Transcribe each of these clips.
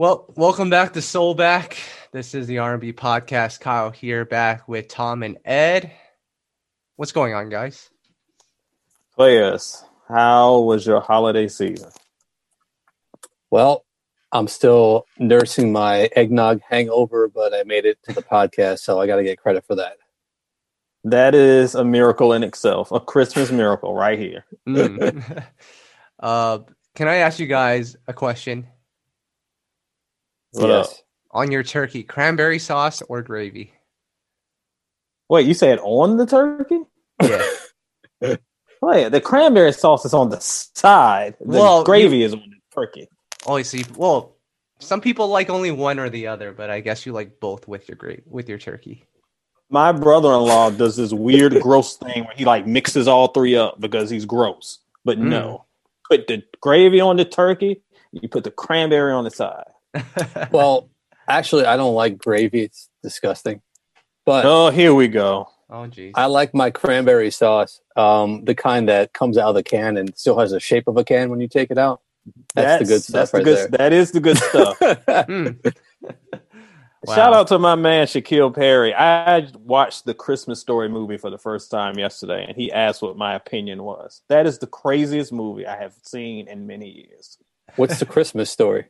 Well, welcome back to Soul Back. This is the R&B podcast. Kyle here, back with Tom and Ed. What's going on, guys? Players, how was your holiday season? Well, I'm still nursing my eggnog hangover, but I made it to the podcast, so I got to get credit for that. That is a miracle in itself, a Christmas miracle right here. Mm. uh, can I ask you guys a question? What yes. up? On your turkey, cranberry sauce or gravy? Wait, you said on the turkey? Yeah. Wait, the cranberry sauce is on the side. The Well, gravy is on the turkey. oh, I see. Well, some people like only one or the other, but I guess you like both with your gra- with your turkey. My brother-in-law does this weird, gross thing where he like mixes all three up because he's gross. But Mm. no, put the gravy on the turkey. You put the cranberry on the side. Well, actually, I don't like gravy; it's disgusting. But Oh, here we go. oh, geez. I like my cranberry sauce, um, the kind that comes out of the can and still has the shape of a can when you take it out. That's, the good That's stuff the right good. That is the good stuff. Mm. Wow. Shout out to my man Shaquille Perry. I watched the Christmas Story movie for the first time yesterday, and he asked what my opinion was. That is the craziest movie I have seen in many years. What's the Christmas story?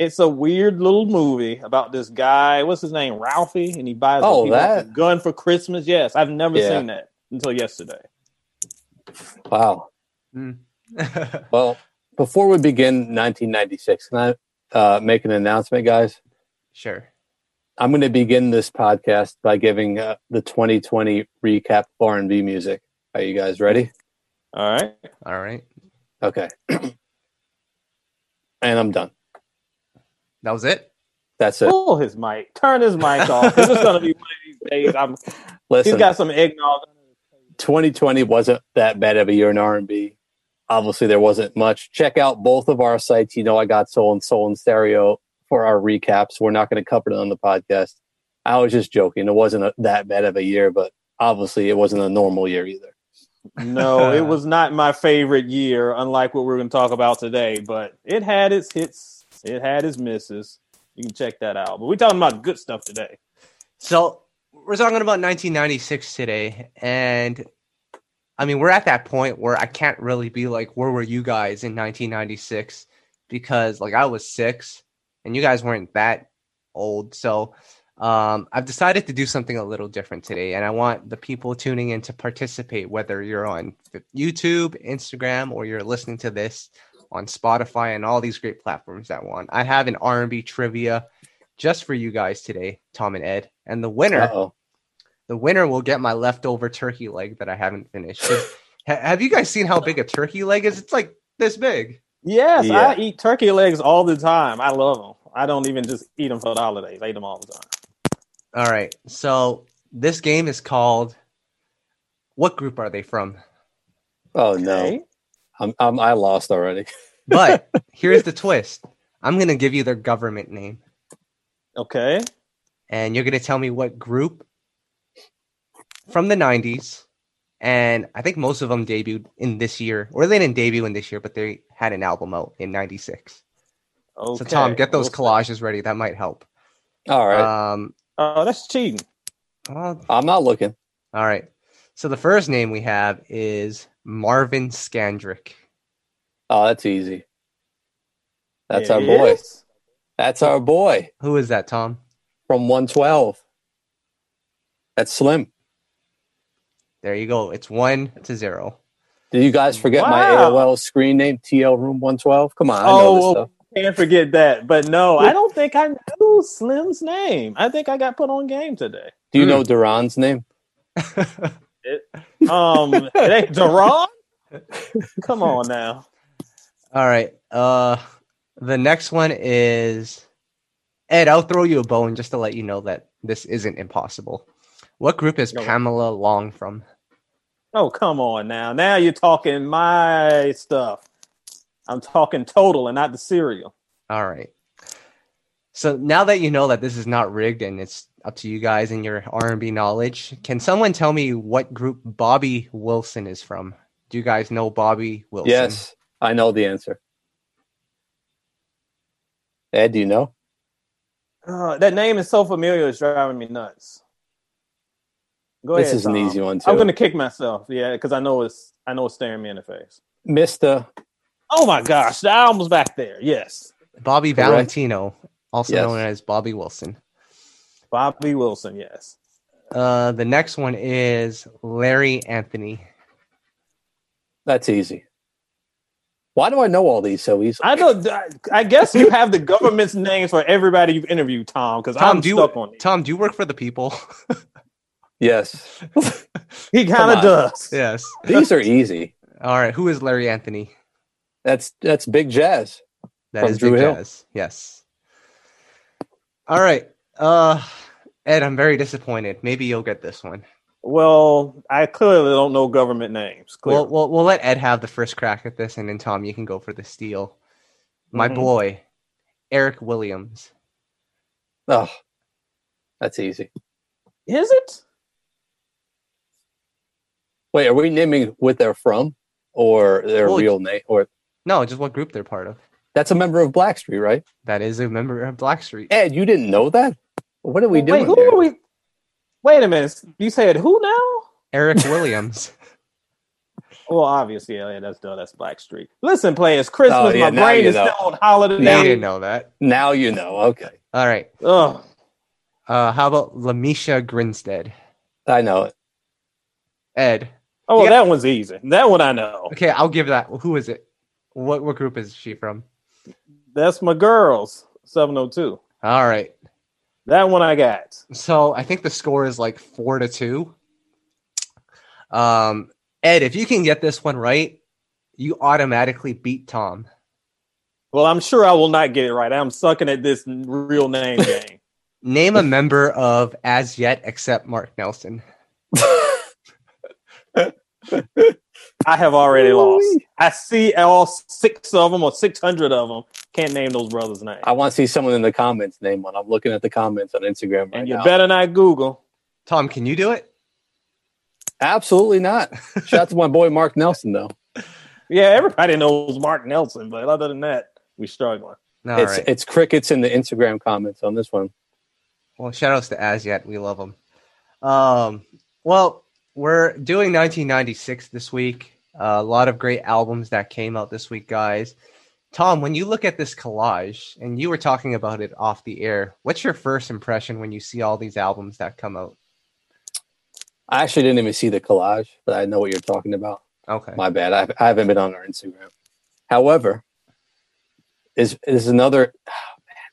It's a weird little movie about this guy. What's his name? Ralphie, and he buys Oh, he that? a gun for Christmas. Yes, I've never Yeah. seen that until yesterday. Wow. Mm. Well, before we begin 1996, can I uh, make an announcement, guys? sure. I'm going to begin this podcast by giving uh, the 2020 recap R&B music. Are you guys ready? All right. All right. Okay. and I'm done. That was it. That's it. Pull his mic. Turn his mic off. This is gonna be one of these days. I'm, he's Listen, got some eggnog. 2020 wasn't that bad of a year in R&B. Obviously, there wasn't much. Check out both of our sites. You know, I got Soul and Soul and Stereo for our recaps. We're not going to cover it on the podcast. I was just joking. It wasn't a, that bad of a year, but obviously, it wasn't a normal year either. No, it was not my favorite year, unlike what we're going to talk about today. But it had its hits, it had its misses. You can check that out. But we're talking about good stuff today. So we're talking about 1996 today, and I mean we're at that point where I can't really be like, where were you guys in 1996? Because like I was six, and you guys weren't that old. So um, I've decided to do something a little different today, and I want the people tuning in to participate, whether you're on YouTube, Instagram, or you're listening to this on Spotify and all these great platforms that one. I have an R&B trivia just for you guys today, Tom and Ed. And the winner, Uh-oh. the winner will get my leftover turkey leg that I haven't finished. ha- have you guys seen how big a turkey leg is? It's like this big. Yes, Yeah. I eat turkey legs all the time. I love them. I don't even just eat them for the holidays. I eat them all the time. All right. So this game is called What group are they from? Oh, no. I'm, I'm, I lost already. But here's the twist. I'm going to give you their government name Okay. and you're going to tell me what group from the 90s and I think most of them debuted in this year, or they didn't debut in this year, but they had an album out in '96. Okay. So Tom, get those collages ready. That might help. All right. Um, Oh, that's cheating. well, I'm not looking. all right. So the first name we have is Marvin Scandrick. Oh, that's easy. That's It our boy. is? That's our boy Who is that, Tom? from 112. That's Slim. There you go. It's one to zero. Did you guys forget my AOL screen name, TL Room 112? Come on, I know this Oh, stuff. can't forget that. But no, I don't think I knew Slim's name. I think I got put on game today. Do you Hmm. know Duran's name? It, um, it ain't Deron. Come on now. All right. Uh, the next one is Ed. I'll throw you a bone just to let you know that this isn't impossible. What group is Go. Pamela Long from? Oh, come on now. Now you're talking my stuff. I'm talking total and not the cereal. All right. So now that you know that this is not rigged and it's up to you guys and your R&B knowledge, can someone tell me what group Bobby Wilson is from? Do you guys know Bobby Wilson? Yes, I know the answer. Ed, do you know? Uh, that name is so familiar; it's driving me nuts. Go this ahead. is an easy one too. I'm gonna kick myself, yeah, because I know it's I know it's staring me in the face. Mister. Oh my gosh, the album's back there. Yes, Bobby Correct. Valentino, also Yes. known as Bobby Wilson. Bobby Wilson. Yes. Uh, the next one is Larry Anthony. That's easy. Why do I know all these so easily? I know. I- I guess you have the government's names for everybody you've interviewed, Tom. Because Tom, I'm do you stuck on it. Tom, do you work for the people? Yes. He kind of does. yes. These are easy. All right. Who is Larry Anthony? That's that's big jazz. That is From Dru Big Hill. Jazz. Yes. All right. Uh, Ed, I'm very disappointed. Maybe you'll get this one. Well, I clearly don't know government names. Clearly. We'll, we'll we'll let Ed have the first crack at this, and then Tom, you can go for the steal. My Mhm. boy, Eric Williams. Oh, that's easy. is it? Wait, are we naming what they're from or their Well, real name? Or No, just what group they're part of. that's a member of Blackstreet, right? That is a member of Blackstreet. Ed, you didn't know that? What are we Wait, doing who here? are we? Wait a minute. You said who now? Eric Williams. Well, obviously, yeah, that's duh, that's Blackstreet. Listen, players, Christmas. Oh, yeah, my brain is know. still on holiday. you Now- didn't know that. Now you know. Okay, All right. Ugh. Uh, how about LeMisha Grinstead? I know it. Ed. Oh, well, Yeah. that one's easy. That one I know. Okay, I'll give that. Who is it? What what group is she from? That's my girls. Seven hundred two. All right. That one I got. So I think the score is like four to two. Um, Ed, if you can get this one right, you automatically beat Tom. Well, I'm sure I will not get it right. I'm sucking at this real name game. Name a member of Az Yet except Mark Nelson. I have already lost. I see all six of them or six hundred of them. Can't name those brothers' names. I want to see someone in the comments name one. I'm looking at the comments on Instagram right and you now. better not Google. Tom, can you do it? Absolutely not. Shout out to my boy Mark Nelson though. Yeah, everybody knows Mark Nelson, but other than that, we're struggling. All it's right. it's crickets in the Instagram comments on this one. Well, shout outs to Az Yet. We love them. Um, well, we're doing 1996 this week. Uh, a lot of great albums that came out this week, guys. Tom, when you look at this collage, and you were talking about it off the air, what's your first impression when you see all these albums that come out? I actually didn't even see the collage, but I know what you're talking about. Okay. My bad. I, I haven't been on our Instagram. However, is is another.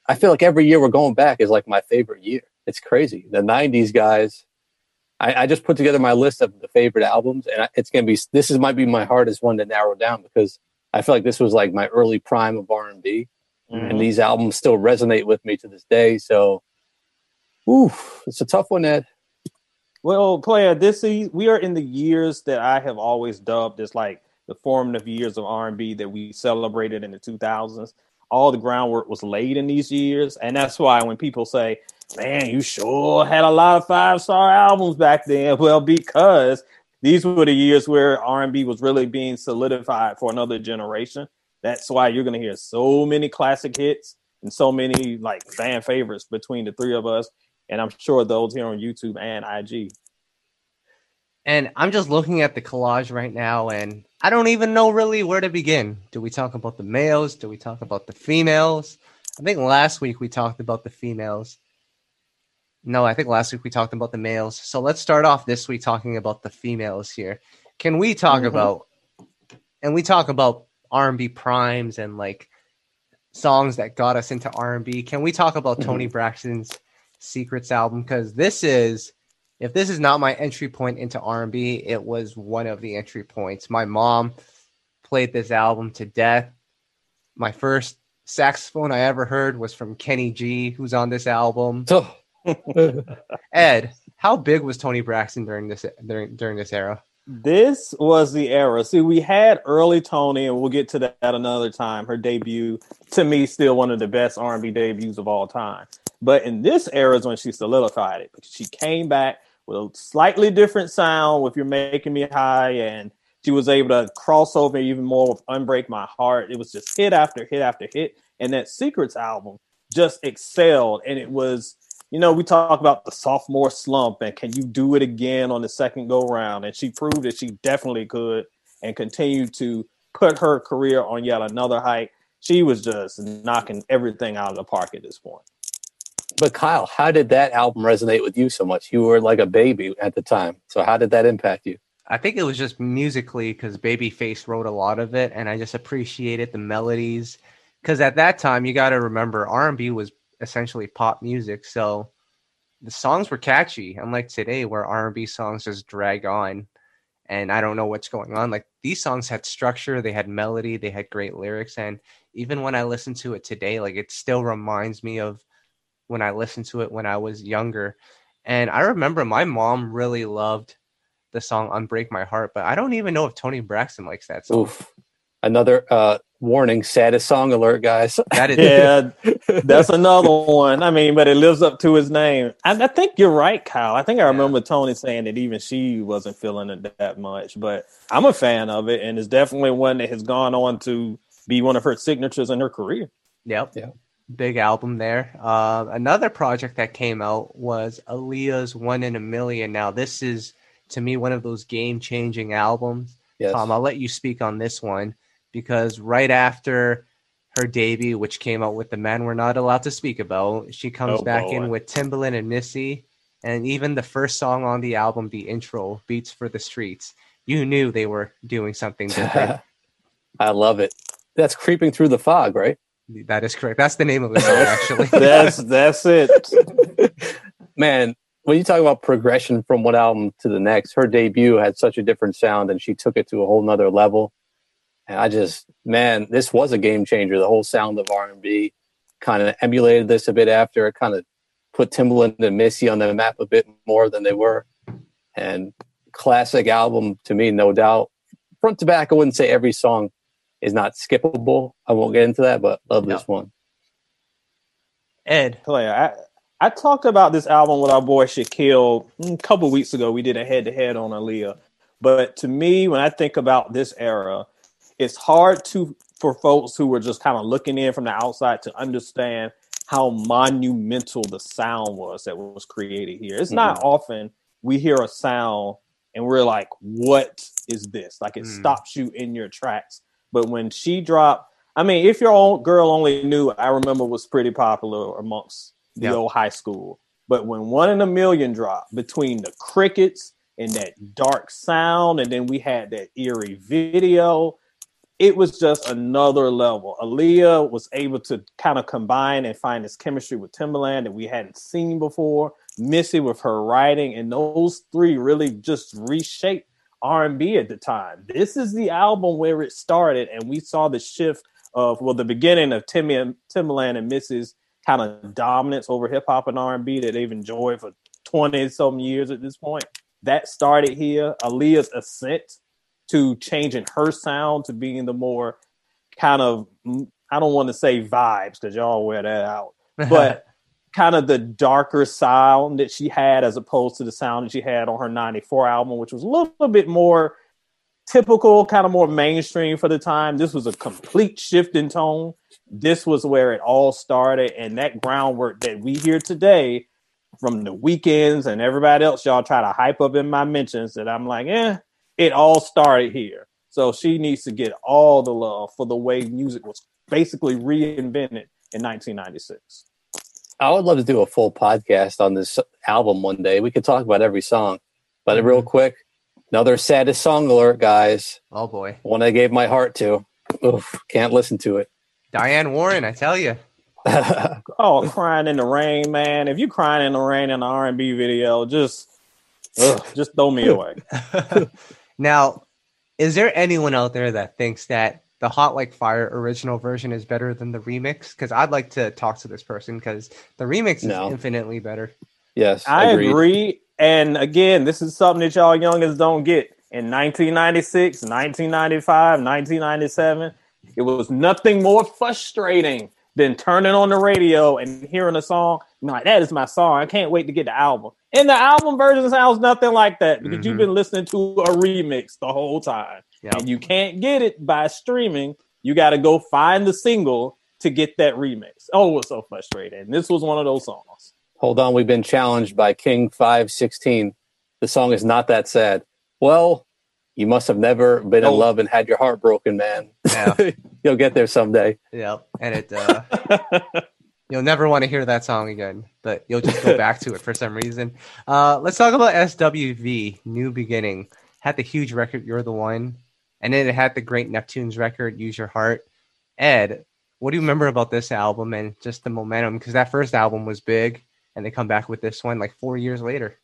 I feel like every year we're going back is like my favorite year. It's crazy. The '90s guys. I, I just put together my list of the favorite albums, and I, it's gonna be. This is might be my hardest one to narrow down because I feel like this was like my early prime of R and B, Mm-hmm. and these albums still resonate with me to this day. So, oof, it's a tough one, Ed. Well, player, this is we are in the years that I have always dubbed as like the formative years of R and B that we celebrated in the 2000s. All the groundwork was laid in these years, and that's why when people say, "Man, you sure had a lot of five star albums back then," well, because these were the years where R and B was really being solidified for another generation. That's why you're going to hear so many classic hits and so many like fan favorites between the three of us and I'm sure those here on YouTube and IG. And I'm just looking at the collage right now, and I don't even know really where to begin. Do we talk about the males? Do we talk about the females? I think last week we talked about the females. No, I think last week we talked about the males. So let's start off this week talking about the females here. Can we talk Mhm. about and we talk about R&B primes and like songs that got us into R&B. Can we talk about Toni Braxton's Secrets album cuz this is if this is not my entry point into R&B, it was one of the entry points. My mom played this album to death. My first saxophone I ever heard was from Kenny G, who's on this album. So, Ed, how big was Toni Braxton during this during during this era? This was the era. See, we had early Toni, and we'll get to that another time. Her debut, to me, still one of the best R&B debuts of all time. But in this era is when she solidified it. She came back with a slightly different sound with "You're Making Me High," and she was able to cross over even more with "Unbreak My Heart." It was just hit after hit after hit. And that Secrets album just excelled, and it was. You know, we talk about the sophomore slump and can you do it again on the second go round? And she proved that she definitely could and continued to put her career on yet another height. She was just knocking everything out of the park at this point. But Kyle, how did that album resonate with you so much? You were like a baby at the time. So how did that impact you? I think it was just musically because Babyface wrote a lot of it, and I just appreciated the melodies. Because at that time, you got to remember R and B was essentially pop music, so the songs were catchy. Unlike today, where R and B songs just drag on, and I don't know what's going on. Like these songs had structure, they had melody, they had great lyrics, and even when I listen to it today, like it still reminds me of when I listened to it when I was younger. And I remember my mom really loved the song Unbreak My Heart, but I don't even know if Toni Braxton likes that song. Oof. Another uh, warning, saddest song alert, guys. That is yeah, that's another one. I mean, but it lives up to his name. I, I think you're right, Kyle. I think I remember yeah. Toni saying that even she wasn't feeling it that much. But I'm a fan of it, and it's definitely one that has gone on to be one of her signatures in her career. Yep. Yeah. Big album there. Uh, another project that came out was Aaliyah's One in a Million. Now, this is to me one of those game changing albums. Yes. Um, I'll let you speak on this one because right after her debut, which came out with the men we're not allowed to speak about, she comes oh, back boy. in with Timbaland and Missy, and even the first song on the album, the intro, "Beats for the Streets." You knew they were doing something different. I love it. That's creeping through the fog, right? That is correct. That's the name of the song, actually. that's that's it. Man, when you talk about progression from one album to the next, her debut had such a different sound, and she took it to a whole nother level. And I just, man, this was a game changer. The whole sound of R and B kind of emulated this a bit after. It kind of put Timbaland and Missy on the map a bit more than they were. And classic album to me, no doubt. Front to back, I wouldn't say every song is not skippable. I won't get into that, but love no. this one. Ed, Claire, I, I talked about this album with our boy Shaquille a couple weeks ago. We did a head to head on Aaliyah. But to me, when I think about this era, it's hard to for folks who were just kind of looking in from the outside to understand how monumental the sound was that was created here. It's mm-hmm. not often we hear a sound and we're like, what is this? Like it mm. stops you in your tracks. But when she dropped, I mean, if your own girl only knew, I remember was pretty popular amongst the old high school. But when one in a million dropped between the crickets and that dark sound, and then we had that eerie video, it was just another level. Aaliyah was able to kind of combine and find this chemistry with Timbaland that we hadn't seen before. Missy with her writing, and those three really just reshaped R&B at the time. This is the album where it started, and we saw the shift of well, the beginning of Timmy and Timbaland and Missy's kind of dominance over hip hop and R&B that they've enjoyed for twenty some years at this point. That started here. Aaliyah's ascent to changing her sound to being the more kind of I don't want to say vibes because y'all wear that out, but kind of the darker sound that she had as opposed to the sound that she had on her 94 album, which was a little bit more typical, kind of more mainstream for the time. This was a complete shift in tone. This was where it all started, and that groundwork that we hear today from the weekends and everybody else y'all try to hype up in my mentions that I'm like, eh, it all started here. So she needs to get all the love for the way music was basically reinvented in 1996. I would love to do a full podcast on this album one day. We could talk about every song, but mm-hmm. real quick, another saddest song alert, guys. Oh boy, one I gave my heart to. Oof, can't listen to it. Diane Warren, I tell you. oh, crying in the rain, man! If you're crying in the rain in an R and B video, just, ugh, just throw me away. Now, is there anyone out there that thinks that the Hot Like Fire original version is better than the remix? Because I'd like to talk to this person because the remix no. is infinitely better. Yes, I agreed. agree. And again, this is something that y'all youngins don't get. In 1996, 1995, 1997, it was nothing more frustrating than turning on the radio and hearing a song. I'm like, that is my song. I can't wait to get the album. And the album version sounds nothing like that because mm-hmm. you've been listening to a remix the whole time. Yep. And you can't get it by streaming. You got to go find the single to get that remix. Oh, it was so frustrating. And this was one of those songs. Hold on, we've been challenged by King Five Sixteen. The song is not that sad. Well, you must have never been in Oh. love and had your heart broken, man. Yeah. You'll get there someday. Yep. And it uh you'll never want to hear that song again, but you'll just go back to it for some reason. Uh let's talk about SWV, New Beginning. Had the huge record You're the One, and then it had the great Neptune's record Use Your Heart. Ed, what do you remember about this album and just the momentum because that first album was big and they come back with this one like 4 years later.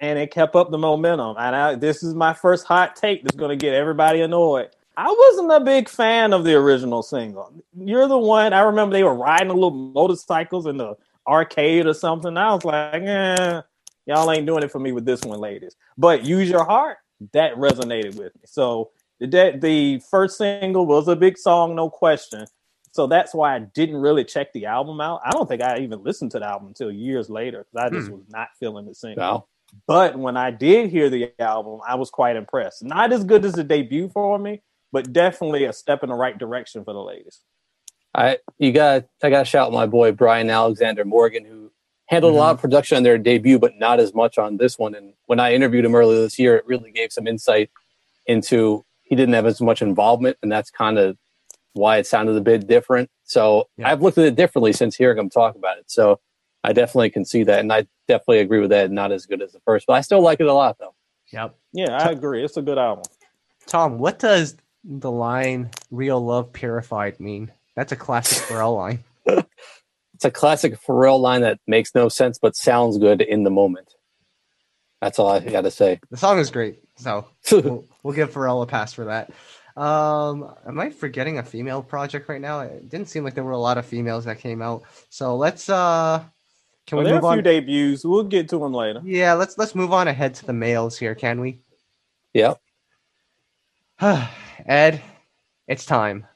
and it kept up the momentum. And I, this is my first hot take that's going to get everybody annoyed. I wasn't a big fan of the original single. You're the one. I remember they were riding a little motorcycles in the arcade or something. I was like, eh, y'all ain't doing it for me with this one, ladies. But use your heart. That resonated with me. So the the first single was a big song, no question. So that's why I didn't really check the album out. I don't think I even listened to the album until years later because I just was not feeling the single. Wow. But when I did hear the album, I was quite impressed. Not as good as the debut for me, but definitely a step in the right direction for the ladies. I you got I got to shout my boy Brian Alexander Morgan who handled a lot of mm-hmm. production on their debut, but not as much on this one. And when I interviewed him earlier this year, it really gave some insight into he didn't have as much involvement, and that's kind of why it sounded a bit different. So Yeah. I've looked at it differently since hearing him talk about it. So I definitely can see that, and I definitely agree with that. Not as good as the first, but I still like it a lot though. Yep. Yeah, I agree. It's a good album. Tom, what does the line "Real Love Purified" mean? That's a classic Pharrell line. It's a classic Pharrell line that makes no sense but sounds good in the moment. That's all I got to say. The song is great, so we'll, we'll give Pharrell a pass for that. Um, am I forgetting a female project right now? It didn't seem like there were a lot of females that came out. So let's uh, can Well, we there are a few on? debuts. We'll get to them later. yeah, let's let's move on ahead to the males here, can we? Yep. Ed, it's time.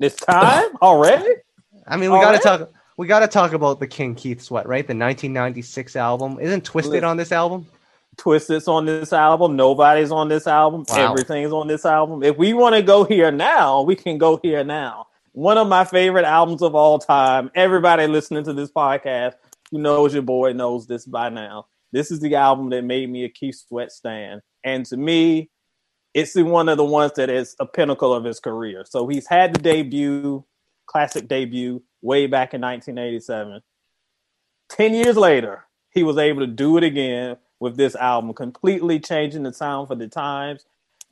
It's time already? I mean, we got to talk. We got to talk about the King Keith Sweat, right? The 1996 album. Isn't Twisted Listen. on this album? Twisted's on this album. Nobody's on this album. Wow. Everything's on this album. If we want to go here now, we can go here now. One of my favorite albums of all time. Everybody listening to this podcast who knows your boy knows this by now. This is the album that made me a Keith Sweat stan. And to me, it's the one of the ones that is a pinnacle of his career. So he's had the debut, classic debut, way back in 1987. 10 years later, he was able to do it again with this album, completely changing the sound for the times.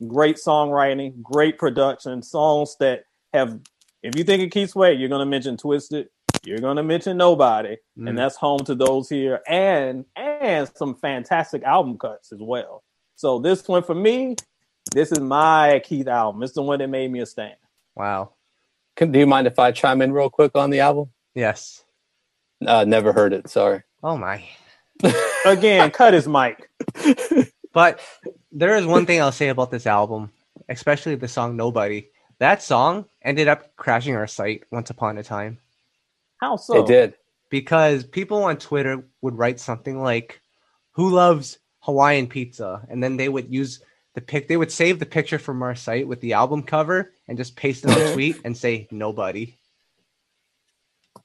Great songwriting, great production, songs that have, if you think of Keith Sweat, you're going to mention Twisted, you're going to mention Nobody, Mm. and that's home to those here, and and some fantastic album cuts as well. So this one for me, this is my Keith album. It's the one that made me a stan. Wow. Can, do you mind if I chime in real quick on the album? Yes. Uh, never heard it. Sorry. Oh my. Again, cut his mic. But there is one thing I'll say about this album, especially the song Nobody. That song ended up crashing our site once upon a time How so? It did. because people on Twitter would write something like, Who loves Hawaiian pizza? And then they would use the pic, they would save the picture from our site with the album cover and just paste it on a tweet and say, Nobody.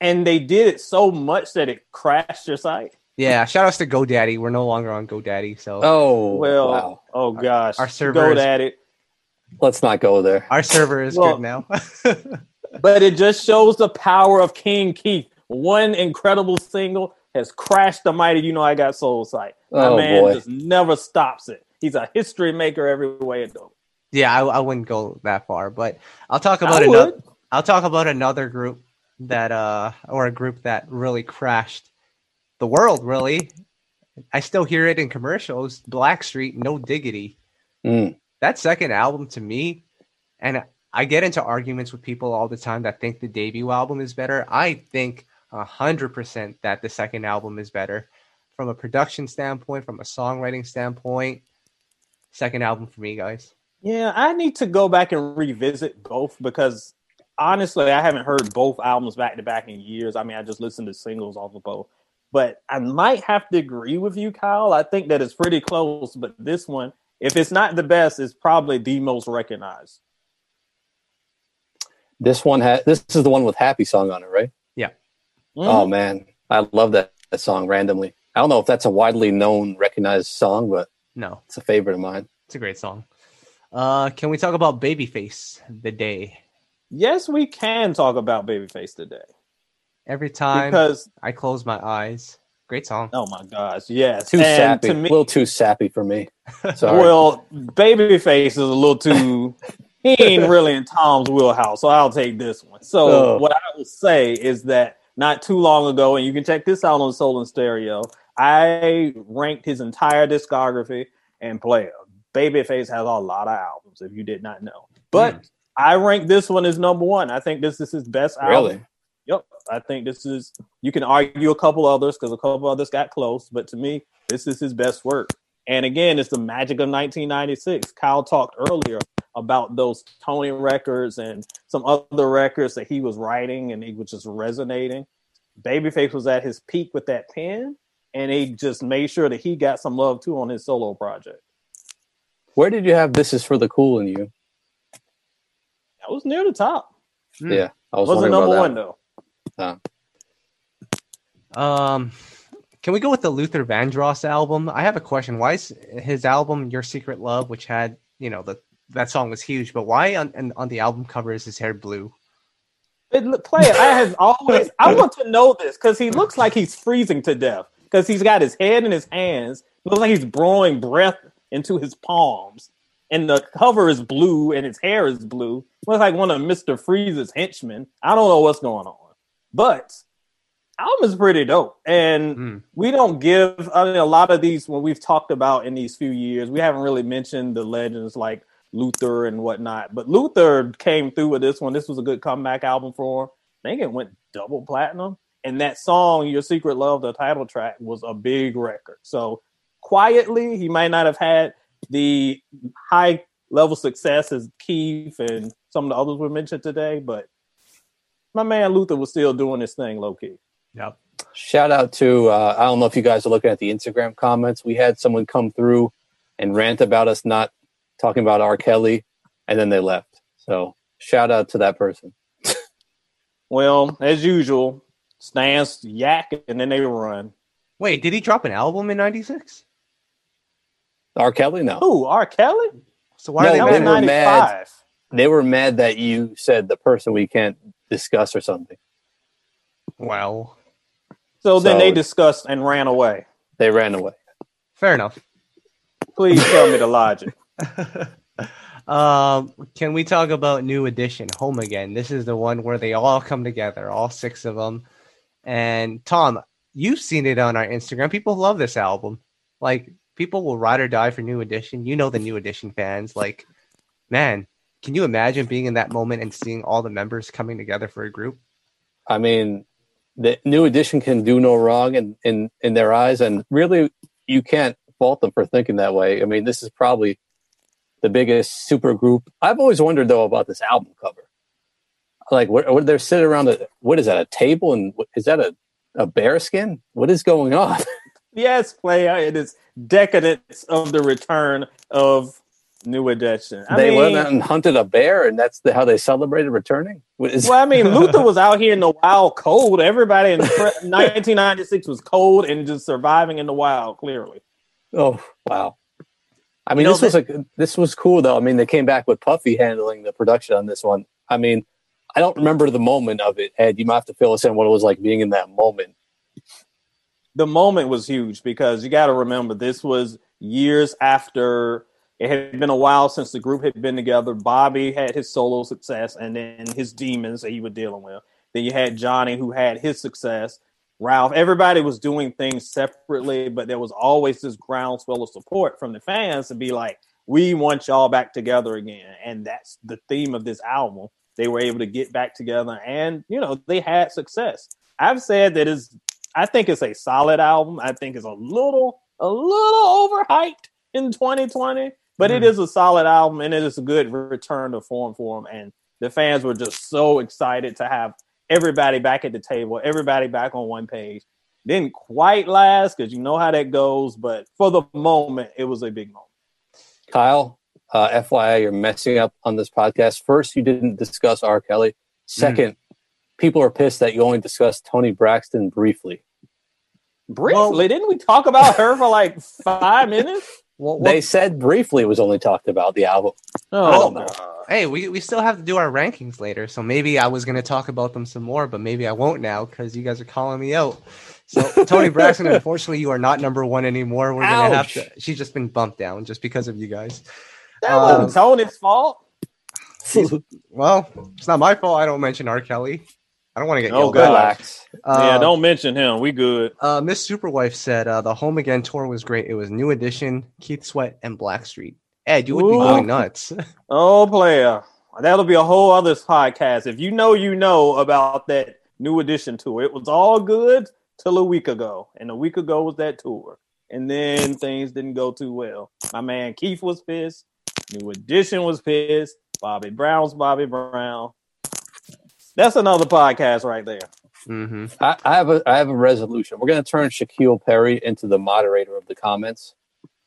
And they did it so much that it crashed your site. Yeah, shout outs to GoDaddy. We're no longer on GoDaddy. So Oh, Well, wow. oh gosh, our Go server is- at it. Let's not go there. our server is Well- good now. But it just shows the power of King Keith. One incredible single has crashed the mighty You Know I Got Soul site. My Oh, man boy. just never stops it. He's a history maker every way it goes. Yeah, I, I wouldn't go that far, but I'll talk I about would. another. I'll talk about another group that, uh, or a group that really crashed the world. Really, I still hear it in commercials. Blackstreet, No Diggity. Mm. That second album to me, and I get into arguments with people all the time that think the debut album is better. I think a hundred percent that the second album is better from a production standpoint, from a songwriting standpoint. Second album for me, guys. Yeah, I need to go back and revisit both because honestly, I haven't heard both albums back to back in years. I mean, I just listened to singles off of both. But I might have to agree with you, Kyle. I think that it's pretty close, but this one, if it's not the best, is probably the most recognized. This one had this is the one with Happy song on it, right? Mhm. Oh man, I love that, that song randomly. I don't know if that's a widely known, recognized song, but No, it's a favorite of mine. it's a great song. Uh, can we talk about Babyface the day? yes, we can talk about Babyface today Every time because I close my eyes, great song. oh my gosh, yes, Too and sappy, to a little too sappy for me. Sorry. well, Babyface is a little too. he ain't really in Tom's wheelhouse, so I'll take this one. So Oh. what I will say is that not too long ago, and you can check this out on Soul and Stereo. I ranked his entire discography and player. Babyface has a lot of albums, if you did not know. But hmm. I rank this one as number one. I think this is his best album. really, Yep. I think this is you can argue a couple others because a couple others got close, but to me, this is his best work. And again, it's the magic of 1996. Kyle talked earlier about those Toni records and some other records that he was writing and he was just resonating. Babyface was at his peak with that pen, and he just made sure that he got some love too on his solo project. where did you have "This Is for the Cool" in you? That was near the top. Hmm. Yeah, I was Wasn't wondering about number that. one though. Um, can we go with the Luther Vandross album? I have a question. Why is his album "Your Secret Love," which had you know the that song was huge, but why on on- on the album cover is his hair blue? It, play it. I have always. I want to know this because he looks like he's freezing to death because he's got his head in his hands. It looks like he's blowing breath into his palms, and the cover is blue and his hair is blue. Looks like one of Mister Freeze's henchmen. I don't know what's going on, but album is pretty dope. And Hmm. we don't give. I mean, a lot of these when we've talked about in these few years, we haven't really mentioned the legends like Luther and whatnot. But Luther came through with this one. This was a good comeback album for him. I think it went double platinum. And that song, Your Secret Love, the title track, was a big record. So quietly, he might not have had the high level success as Keith and some of the others were mentioned today, but my man Luther was still doing his thing low key. Yep. Shout out to uh, I don't know if you guys are looking at the Instagram comments. We had someone come through and rant about us not talking about R. Kelly, and then they left. So shout out to that person. Well, as usual, stands yak and then they run. Wait, did he drop an album in '96? R. Kelly, no, Who? R. Kelly? So why No, are they they mad? were ninety mad. they were mad that you said the person we can't discuss or something. Well, So, then they discussed and ran away. They ran away. fair enough. Please tell me the logic. um, can we talk about New Edition, Home Again? This is the one where they all come together, all six of them. And Tom, you've seen it on our Instagram. People love this album. Like people will ride or die for New Edition. You know the New Edition fans. Like, man, can you imagine being in that moment and seeing all the members coming together for a group? I mean, the new edition can do no wrong in, in, in their eyes, and really, you can't fault them for thinking that way. I mean, this is probably the biggest super group. I've always wondered though about this album cover. Like, what, what they're sitting around a what is that? A table and is that a a bear skin? What is going on? Yes, player. It is decadence of the return of New Edition. I they mean, went out and hunted a bear, and that's the, how they celebrated returning. What is- well, I mean, Luther was out here in the wild cold. Everybody in 1996 was cold and just surviving in the wild, clearly. Oh wow! I mean, You know, this was a this was cool though. I mean, they came back with Puffy handling the production on this one. I mean, I don't remember the moment of it, Ed. You might have to fill us in what it was like being in that moment. The moment was huge because you got to remember this was years after it had been a while since the group had been together. Bobby had his solo success and then his demons that he was dealing with. Then you had Johnny who had his success. Ralph, everybody was doing things separately, but there was always this groundswell of support from the fans to be like, we want y'all back together again. And that's the theme of this album. They were able to get back together and, you know, they had success. I've said that is I think it's a solid album. I think it's a little, a little overhyped in 2020, but it Mhm. is a solid album and it is a good return to form for them. And the fans were just so excited to have everybody back at the table, everybody back on one page. Didn't quite last because you know how that goes, but for the moment, it was a big moment. Kyle, uh, FYI, you're messing up on this podcast. First, you didn't discuss R. Kelly. Second, people are pissed that you only discussed Toni Braxton briefly. Briefly, Well- didn't we talk about her for like five minutes? Well, They said briefly it was only talked about the album. Oh, don't know. God. hey, we, we still have to do our rankings later, so maybe I was gonna talk about them some more, but maybe I won't now because you guys are calling me out. So Toni Braxton, unfortunately, you are not number one anymore. We're gonna have to. She's just been bumped down just because of you guys. That Um, wasn't Toni's fault. Well, it's not my fault. I don't mention R. Kelly. I don't want to get Oh, yelled God. at. Relax. yeah, Um, don't mention him. We good. Uh, Miss Superwife said uh, the Home Again tour was great. It was New Edition, Keith Sweat, and Blackstreet. Ed, you would be going nuts. Oh, player. That'll be a whole other podcast. If you know, you know about that new edition tour. It was all good till a week ago. And a week ago was that tour. And then things didn't go too well. My man Keith was pissed. New edition was pissed. Bobby Brown's Bobby Brown. That's another podcast right there. hmm I, I have a I have a resolution. We're going to turn Shaquille Perry into the moderator of the comments.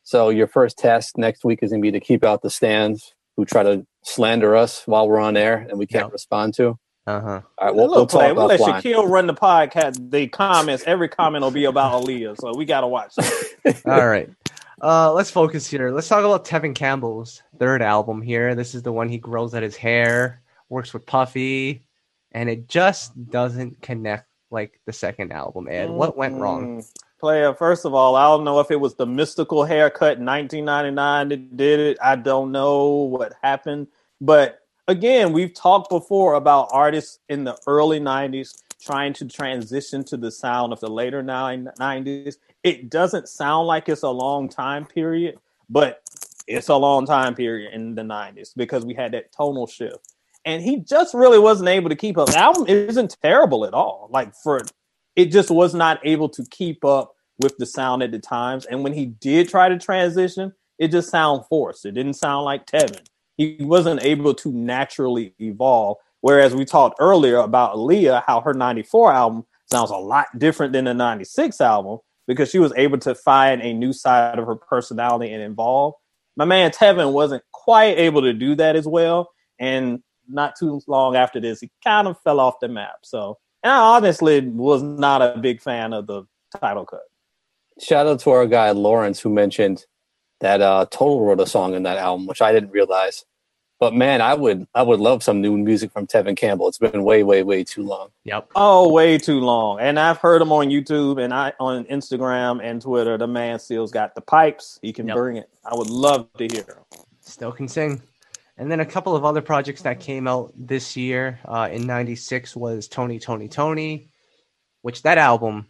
So your first task next week is going to be to keep out the stands who try to slander us while we're on air and we can't Yep. respond to. Uh huh. All right, we'll, Look, we'll play. We'll let offline. Shaquille run the podcast. The comments, every comment will be about Aaliyah. So we got to watch. All right. Uh, let's focus here. Let's talk about Tevin Campbell's third album here. This is the one he grows out his hair, works with Puffy, and it just doesn't connect like the second album. Ed, what went wrong? Player, first of all, I don't know if it was the mystical haircut in 1999 that did it. I don't know what happened. But again, we've talked before about artists in the early 90s trying to transition to the sound of the later 90s. It doesn't sound like it's a long time period, but it's a long time period in the 90s because we had that tonal shift. And he just really wasn't able to keep up. The album isn't terrible at all. Like for it just was not able to keep up with the sound at the times. And when he did try to transition, it just sounded forced. It didn't sound like Tevin. He wasn't able to naturally evolve. Whereas we talked earlier about Aaliyah, how her 94 album sounds a lot different than the 96 album because she was able to find a new side of her personality and evolve. My man Tevin wasn't quite able to do that as well. And not too long after this, he kind of fell off the map. So, and I honestly was not a big fan of the title cut. Shout out to our guy Lawrence who mentioned that uh, Total wrote a song in that album, which I didn't realize. But man, I would I would love some new music from Tevin Campbell. It's been way, way, way too long. Yep. Oh, way too long. And I've heard him on YouTube and I on Instagram and Twitter. The man still's got the pipes. He can Yep. bring it. I would love to hear him. Still can sing. And then a couple of other projects that came out this year uh, in 96 was Tony, Tony, Tony, which that album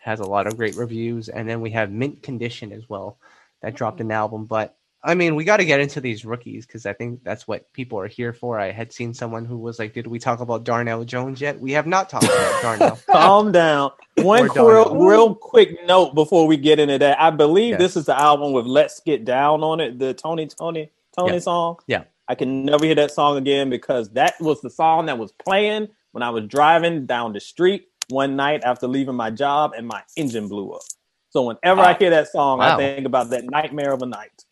has a lot of great reviews. And then we have Mint Condition as well that dropped an album. But I mean, we got to get into these rookies because I think that's what people are here for. I had seen someone who was like, Did we talk about Darnell Jones yet? We have not talked about Darnell. Calm down. One real, real quick note before we get into that. I believe Yes. this is the album with Let's Get Down on it, the Tony Tony Tony Yeah. song. Yeah. I can never hear that song again because that was the song that was playing when I was driving down the street one night after leaving my job and my engine blew up. So whenever I hear that song, Wow. I think about that nightmare of a night.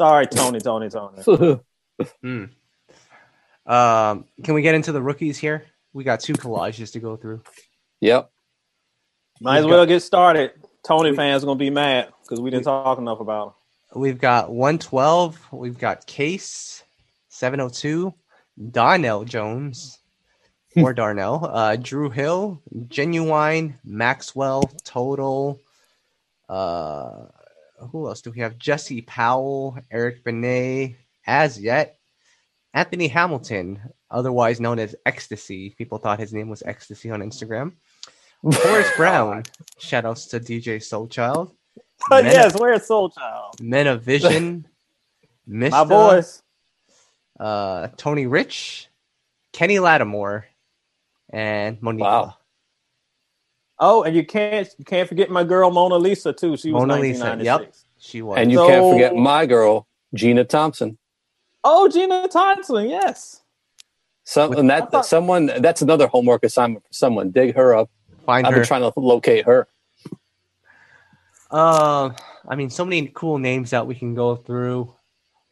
Sorry, Tony, Tony, Tony. Hmm. Um, can we get into the rookies here? We got two collages to go through. yep. Might as We've well get started. Tony We- fans gonna be mad because we didn't talk enough about him. We've got 112. We've got Case 702, Darnell Jones or Darnell, uh, Dru Hill, Ginuwine, Maxwell, Total. Uh, who else do we have? Jesse Powell, Eric Benet, Az Yet, Anthony Hamilton, otherwise known as Ecstasy. People thought his name was Ecstasy on Instagram. Horace Brown. Shout outs to DJ Soulchild. But Mena- yes, where's Soul Child? Men of Vision, Mista, My boys. uh, Tony Rich, Kenny Lattimore, and Monique. Wow. Oh, and you can't you can't forget my girl Mona Lisa too. She was Mona Lisa, 1996. She was. And you So- can't forget my girl, Gina Thompson. Oh, Gina Thompson, yes. Some and that thought- someone that's another homework assignment for someone. Dig her up. Find I've her. been trying to locate her. Uh, I mean, so many cool names that we can go through.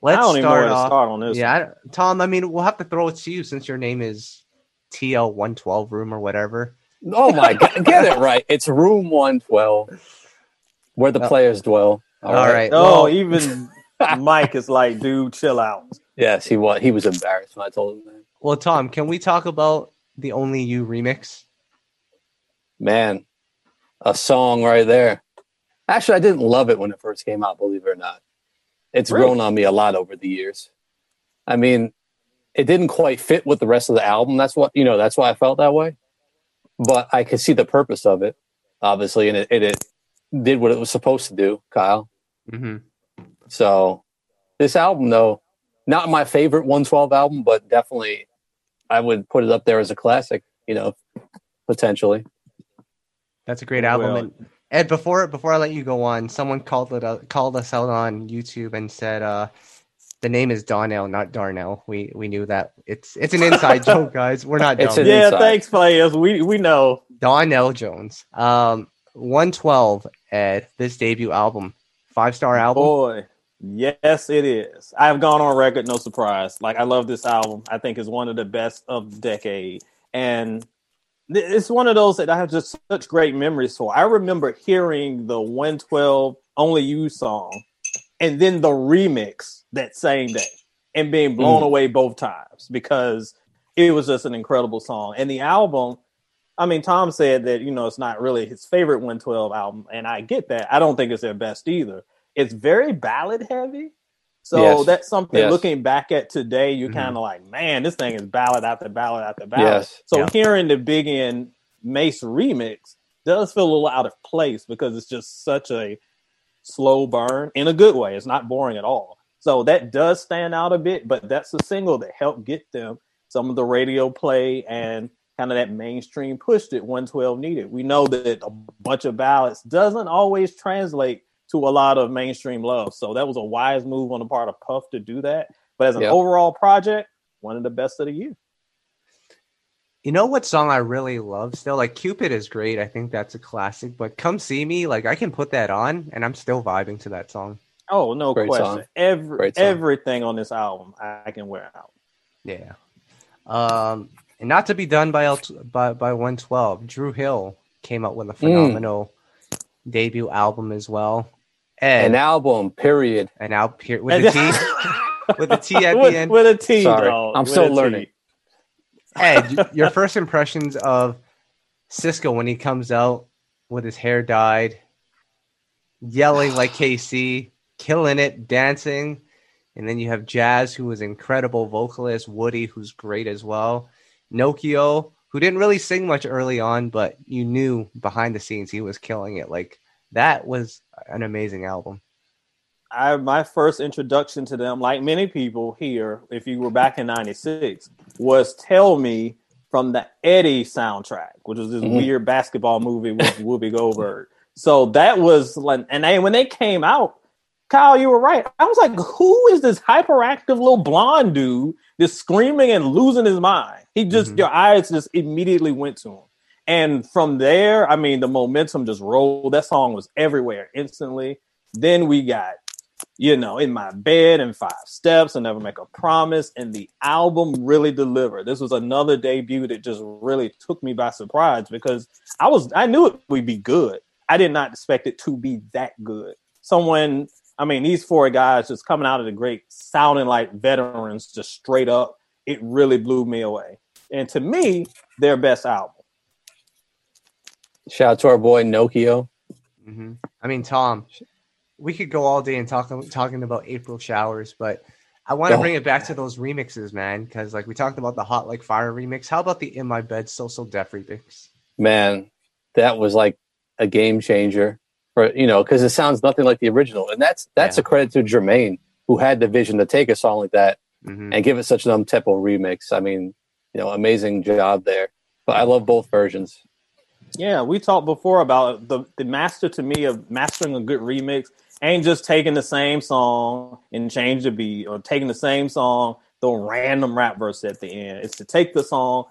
Let's don't even know where start to off. start on this. Yeah, I- Tom. I mean, we'll have to throw it to you since your name is TL one twelve room or whatever. Oh my god, get it right. It's room one twelve, where the Oh. players dwell. All right. Oh, well- even Mike is like, dude, chill out. Yes, he was. He was embarrassed when I told him that. Well, Tom, can we talk about the Only You remix? Man, a song right there. Actually, I didn't love it when it first came out. Believe it or not, it's Really? grown on me a lot over the years. I mean, it didn't quite fit with the rest of the album. That's what you know. That's why I felt that way. But I could see the purpose of it, obviously, and it, it, it did what it was supposed to do. Kyle. Mm-hmm. So this album, though, not my favorite 112 album, but definitely I would put it up there as a classic. You know, potentially. That's a great album. Well- and Ed, before before I let you go on, someone called it out, called us out on YouTube and said uh, the name is Donnell, not Darnell. We we knew that. It's it's an inside joke, guys. We're not It's dumb. an- Yeah, inside. thanks, players. We we know. Donnell Jones. Um, one twelve. at this debut album, five star album. Boy, yes, it is. I've gone on record, no surprise. Like I love this album. I think it's one of the best of the decade, and it's one of those that I have just such great memories for. I remember hearing the 112 "Only You" song, and then the remix that same day, and being blown Mm. away both times because it was just an incredible song. And the album. I mean, Tom said that you know it's not really his favorite 112 album, and I get that. I don't think it's their best either. It's very ballad heavy, so Yes. that's something. Yes. Looking back at today, you're Mhm. kind of like, man, this thing is ballad after ballad after ballad. Yes. So Yeah. hearing the Big N Mase remix does feel a little out of place because it's just such a slow burn in a good way. It's not boring at all. So that does stand out a bit, but that's the single that helped get them some of the radio play and kind of that mainstream push that 112 needed. We know that a bunch of ballads doesn't always translate to a lot of mainstream love. So that was a wise move on the part of Puff to do that. But as an Yep. overall project, one of the best of the year. You know what song I really love still? Like Cupid is great. I think that's a classic. But Come See Me, like I can put that on and I'm still vibing to that song. Oh, no Great question. song. Every Great song. everything on this album I can wear out. Yeah. Um, and not to be done by L- by by 112. Dru Hill came out with a phenomenal debut album as well. An album, period. and out here with a T with a T at with, the end. with a T, Sorry. dog. I'm With still a T. learning. Ed, your first impressions of Sisqó when he comes out with his hair dyed, yelling like KC, killing it, dancing. And then you have Jazz, who was incredible vocalist, Woody, who's great as well, Nokio, who didn't really sing much early on, but you knew behind the scenes he was killing it. Like that was an amazing album. I my first introduction to them, like many people here, if you were back in '96, was "Tell Me" from the Eddie soundtrack, which was this Mhm. weird basketball movie with Whoopi Goldberg. So that was like, and they, when they came out, Kyle, you were right. I was like, who is this hyperactive little blonde dude that's screaming and losing his mind? He just, Mhm. your eyes just immediately went to him. And from there, I mean, the momentum just rolled. That song was everywhere instantly. Then we got, you know, in my bed and five steps and never make a promise. And the album really delivered. This was another debut that just really took me by surprise because I was, I knew it would be good. I did not expect it to be that good. Someone, I mean, these four guys just coming out of the great, sounding like veterans, just straight up. It really blew me away. And to me, their best album. Shout out to our boy Nokio. hmm I mean, Tom, we could go all day and talk talking about April showers, but I want to Oh. bring it back to those remixes, man. Because like we talked about the Hot Like Fire remix. How about the In My Bed So So Def remix? Man, that was like a game changer for you know because it sounds nothing like the original, and that's that's Yeah. a credit to Jermaine who had the vision to take a song like that hmm and give it such an um tempo remix. I mean, you know, amazing job there. But I love both versions. Yeah, we talked before about the the master to me of mastering a good remix ain't just taking the same song and change the beat or taking the same song, the random rap verse at the end. It's to take the song,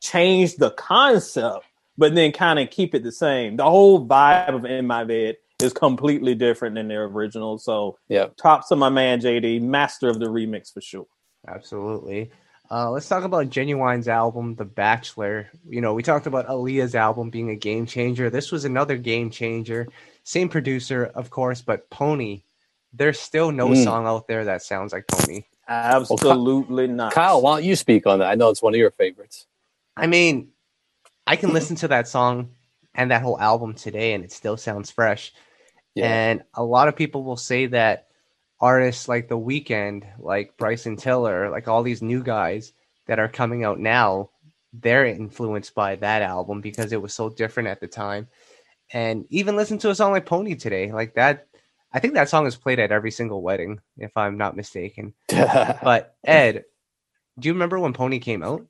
change the concept, but then kind of keep it the same. The whole vibe of In My Bed is completely different than their original. So Yeah. props to my man JD, master of the remix for sure. Absolutely. Uh, let's talk about Ginuwine's album, The Bachelor. You know, we talked about Aaliyah's album being a game changer. This was another game changer. Same producer, of course, but Pony. There's still no Mm. song out there that sounds like Pony. Absolutely not. Kyle, why don't you speak on that? I know it's one of your favorites. I mean, I can listen to that song and that whole album today, and it still sounds fresh. Yeah. And a lot of people will say that artists like The Weeknd, like Bryson Tiller, like all these new guys that are coming out now, they're influenced by that album because it was so different at the time. And even listen to a song like Pony today, like that. I think that song is played at every single wedding, if I'm not mistaken. But Ed, do you remember when Pony came out?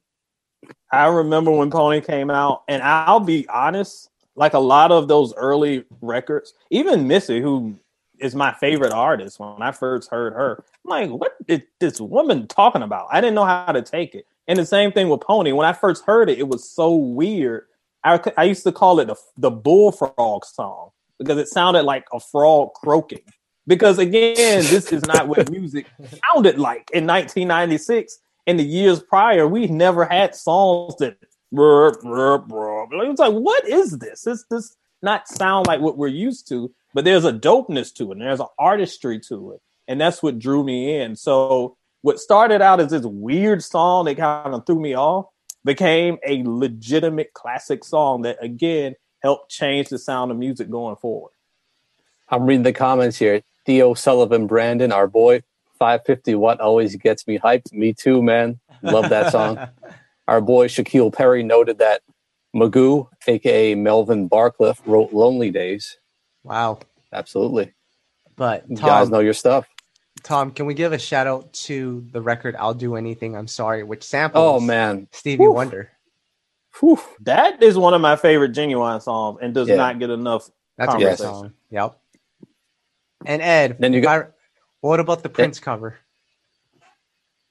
I remember when Pony came out, and I'll be honest, like a lot of those early records, even Missy, who is my favorite artist, when I first heard her, I'm like, what is this woman talking about? I didn't know how to take it. And the same thing with Pony. When I first heard it, it was so weird. I, I used to call it the, the bullfrog song because it sounded like a frog croaking. Because again, this is not what music sounded like in 1996 in the years prior, we never had songs that brr. It was like, what is this? This this not sound like what we're used to, but there's a dopeness to it, and there's an artistry to it, and that's what drew me in. So what started out as this weird song that kind of threw me off became a legitimate classic song that again helped change the sound of music going forward. I'm reading the comments here. Theo Sullivan Brandon, our boy, 550 What always gets me hyped. Me too, man. Love that song. our boy Shaquille Perry noted that Magoo, aka Melvin Barcliff, wrote Lonely Days. Wow. Absolutely. But You guys Tom, know your stuff. Tom, can we give a shout out to the record "I'll Do Anything"? I'm sorry, which samples Oh man. Stevie Woof. Wonder. Whew. That is one of my favorite Ginuwine songs, and does Yeah. not get enough. That's a great Conversation. song. Yep. And Ed, Then you got- I- what about the Prince cover?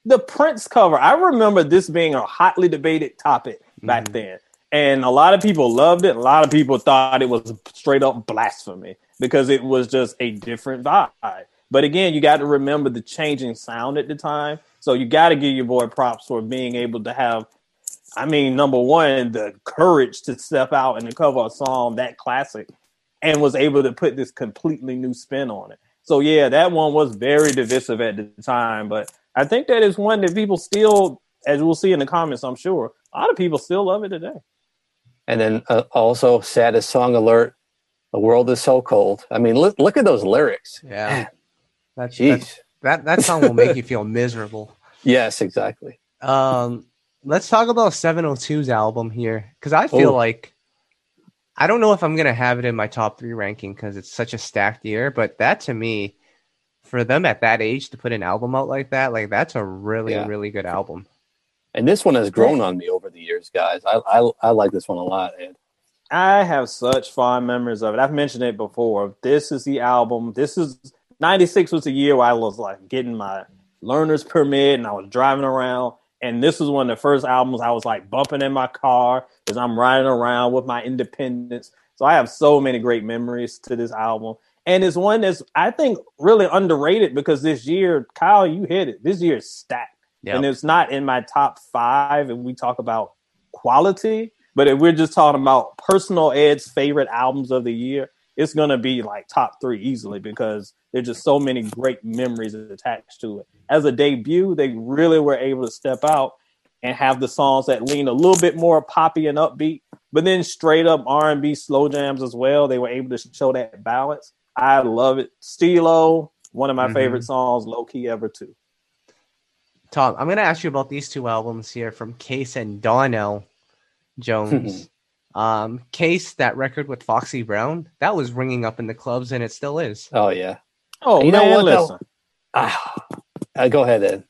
the Prince cover. I remember this being a hotly debated topic back Mhm. then. And a lot of people loved it. A lot of people thought it was straight up blasphemy because it was just a different vibe. But again, you got to remember the changing sound at the time. So you got to give your boy props for being able to have, I mean, number one, the courage to step out and to cover a song that classic and was able to put this completely new spin on it. So yeah, that one was very divisive at the time, but I think that is one that people still, as we'll see in the comments, I'm sure, a lot of people still love it today. And then uh, also, saddest song alert. The world is so cold. I mean, look, look at those lyrics. Yeah. That's, Jeez. that's that that song will make you feel miserable. Yes, exactly. Um, let's talk about 702's album here because I feel Oh. like I don't know if I'm gonna have it in my top three ranking because it's such a stacked year. But that to me, for them at that age to put an album out like that, like that's a really Yeah. really good album. And this one has grown on me over the years, guys. I I, I like this one a lot, Ed. I have such fond memories of it. I've mentioned it before. This is the album. This is 96 was the year where I was like getting my learner's permit and I was driving around. And this was one of the first albums I was like bumping in my car as I'm riding around with my independence. So I have so many great memories to this album. And it's one that's I think really underrated because this year, Kyle, you hit it. This year is stacked. And it's not in my top five if we talk about quality. But if we're just talking about personal Ed's favorite albums of the year, it's gonna be like top three easily because there's just so many great memories attached to it. As a debut, they really were able to step out and have the songs that lean a little bit more poppy and upbeat, but then straight up R and B slow jams as well. They were able to show that balance. I love it. Steelo, one of my Mhm. favorite songs, low key ever too. Tom, I'm gonna ask you about these two albums here from Case and Donnell Jones. Um, Case, that record with Foxy Brown, that was ringing up in the clubs, and it still is. Oh yeah. Oh You know what, though? listen. Ah, uh, go ahead, Ed.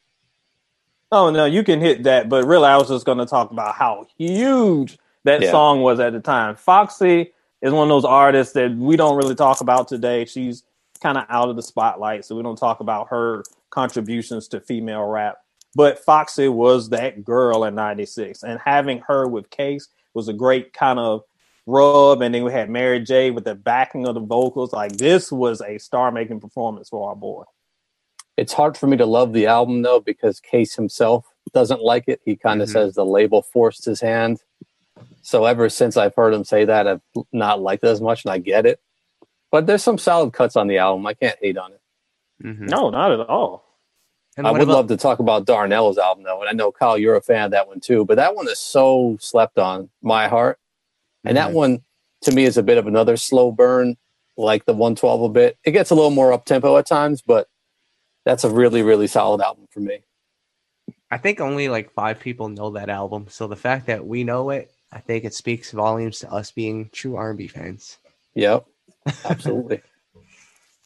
Oh no, you can hit that, but really, I was just going to talk about how huge that Yeah. song was at the time. Foxy is one of those artists that we don't really talk about today. She's kind of out of the spotlight, so we don't talk about her contributions to female rap. But Foxy was that girl in '96, and having her with Case was a great kind of rub. And then we had Mary J with the backing of the vocals. Like this was a star-making performance for our boy. It's hard for me to love the album though because Case himself doesn't like it. He kind of Mhm. says the label forced his hand. So ever since I've heard him say that, I've not liked it as much, and I get it. But there's some solid cuts on the album. I can't hate on it. Mhm. No, not at all. And I would about- love to talk about Darnell's album though, and I know Kyle, you're a fan of that one too. But that one is so slept on my heart, and that Mhm. one to me is a bit of another slow burn, like the 112 a bit. It gets a little more up tempo at times, but that's a really really solid album for me. I think only like five people know that album. So the fact that we know it, I think it speaks volumes to us being true R&B fans. Yep, absolutely.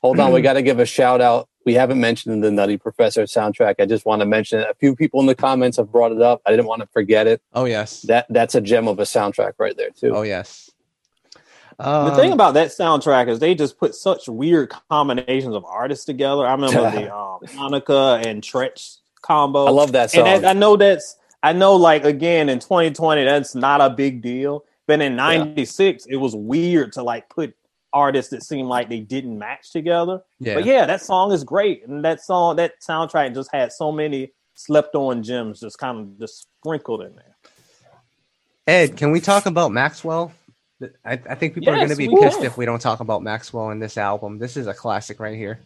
Hold on, we got to give a shout out. We haven't mentioned the Nutty Professor soundtrack. I just want to mention it. A few people in the comments have brought it up. I didn't want to forget it. Oh yes. That that's a gem of a soundtrack right there too. oh yes. The Um, thing about that soundtrack is they just put such weird combinations of artists together. I remember the um, Monica and Treach combo. I love that song. and that, I know that's I know like again in 2020 that's not a big deal, but in '96 it was weird to like put artists that seemed like they didn't match together. yeah. But yeah, that song is great, and that song that soundtrack just had so many slept on gems just kind of just sprinkled in there. Ed, can we talk about Maxwell? I, I think people are going to be pissed if we don't talk about Maxwell in this album. This is a classic right here.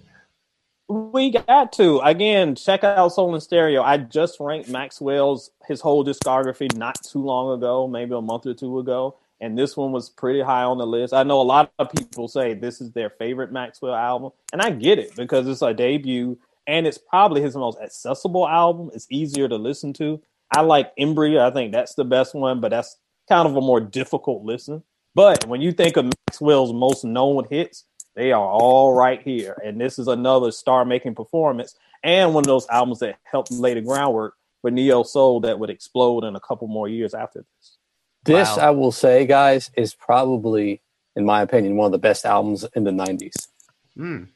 We got to again check out Soul and Stereo. I just ranked Maxwell's his whole discography not too long ago, maybe a month or two ago, and this one was pretty high on the list. I know a lot of people say this is their favorite Maxwell album, and I get it because it's a debut and it's probably his most accessible album. It's easier to listen to. I like Embryo. I think that's the best one, but that's kind of a more difficult listen. But when you think of Maxwell's most known hits, they are all right here. And this is another star making performance and one of those albums that helped lay the groundwork for Neo Soul that would explode in a couple more years after this. This, Wow. I will say, guys, is probably, in my opinion, one of the best albums in the '90s, Mm.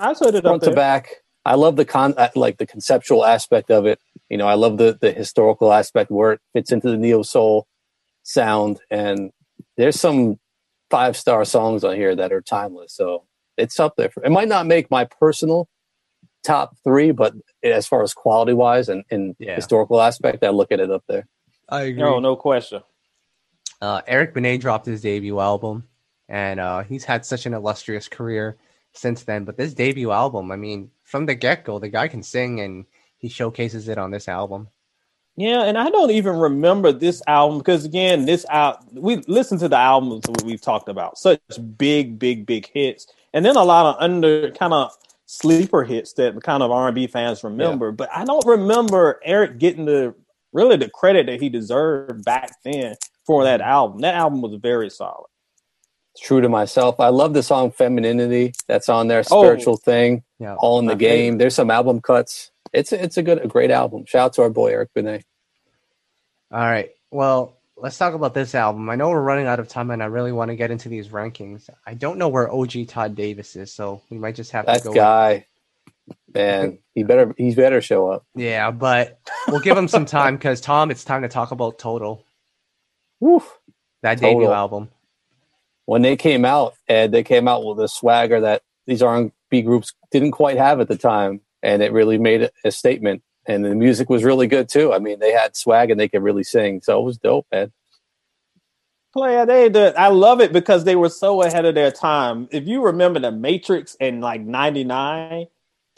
I put it up front to there. back. I love the con, uh, like the conceptual aspect of it. You know, I love the the historical aspect where it fits into the neo soul sound, and there's some five star songs on here that are timeless. So it's up there. For, it might not make my personal top three, but as far as quality wise and, and Yeah. historical aspect, I look at it up there. I agree. No, no question. Uh, Eric Benet dropped his debut album, and uh, he's had such an illustrious career since then. But this debut album, I mean, from the get go, the guy can sing, and he showcases it on this album. Yeah, and I don't even remember this album because again, this out we listened to the albums we've talked about, such big, big, big hits, and then a lot of under kind of sleeper hits that kind of R and B fans remember. But I don't remember Eric getting the really the credit that he deserved back then for that album. That album was very solid. True to myself. I love the song Femininity that's on there, Oh. spiritual thing, Yeah. all in the My game. There's some album cuts. It's a, it's a good a great album. Shout out to our boy Eric Benet. All right. Well, let's talk about this album. I know we're running out of time, and I really want to get into these rankings. I don't know where OG Todd Davis is, so we might just have That to go. guy, man, he better he better show up. Yeah, but we'll give him some time because Tom, it's time to talk about Total, Woof. that debut Total. album. When they came out, Ed, they came out with a swagger that these R&B groups didn't quite have at the time, and it really made a statement. And the music was really good too. I mean, they had swag and they could really sing, so it was dope, man. Player, they did. I love it because they were so ahead of their time. If you remember the Matrix in like '99,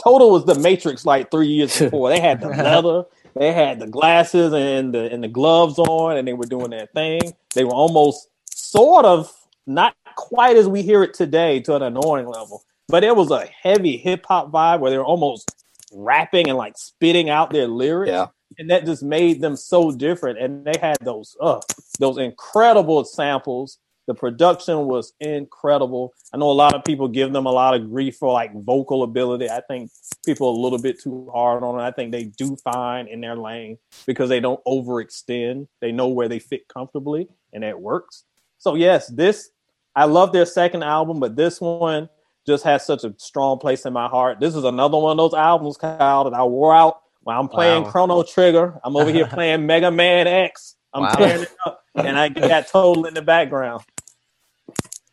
Total was the Matrix like three years before. They had the leather, they had the glasses and the and the gloves on, and they were doing their thing. They were almost sort of not quite as we hear it today to an annoying level, but it was a heavy hip hop vibe where they were almost rapping and like spitting out their lyrics Yeah, and that just made them so different. And they had those uh those incredible samples. The production was incredible. I know a lot of people give them a lot of grief for like vocal ability. I think people are a little bit too hard on it. I think they do fine in their lane because they don't overextend. They know where they fit comfortably, and it works. So yes, this I love their second album, but this one just has such a strong place in my heart. This is another one of those albums, Kyle, that I wore out when I'm playing Wow. Chrono Trigger. I'm over here playing Mega Man X. I'm Wow. tearing it up, and I got total in the background.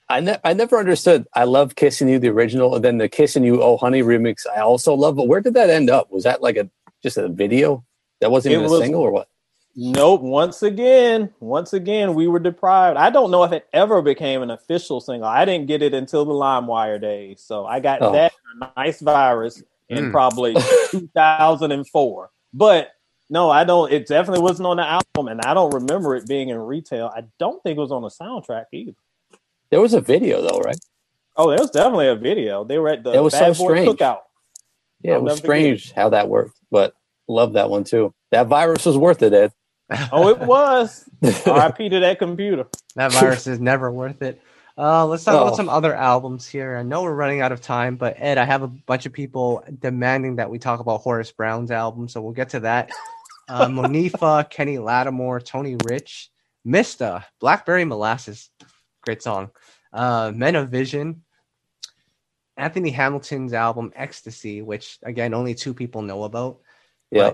I ne- I never understood. I love "Kissing You" the original, and then the "Kissing You Oh Honey" remix. I also love. But where did that end up? Was that like a just a video? That wasn't It even a was- single or what? Nope. Once again, once again, we were deprived. I don't know if it ever became an official single. I didn't get it until the LimeWire days. So I got Oh. that nice virus in Mm. probably 2004. But no, I don't. It definitely wasn't on the album, and I don't remember it being in retail. I don't think it was on the soundtrack either. There was a video though, right? Oh, there was definitely a video. They were at the It was Bad so Boy strange. Cookout. Yeah, I'll it was never forget. strange how that worked, but love that one too. That virus was worth it, Ed. Oh, it was. R.I.P. to that computer. That virus is never worth it. Uh, let's talk about Oh. some other albums here. I know we're running out of time, but Ed, I have a bunch of people demanding that we talk about Horace Brown's album, so we'll get to that. Uh, Monifa, Kenny Lattimore, Tony Rich, Mista, Blackberry Molasses, great song. Uh, Men of Vision, Anthony Hamilton's album Ecstasy, which again only two people know about. Yeah.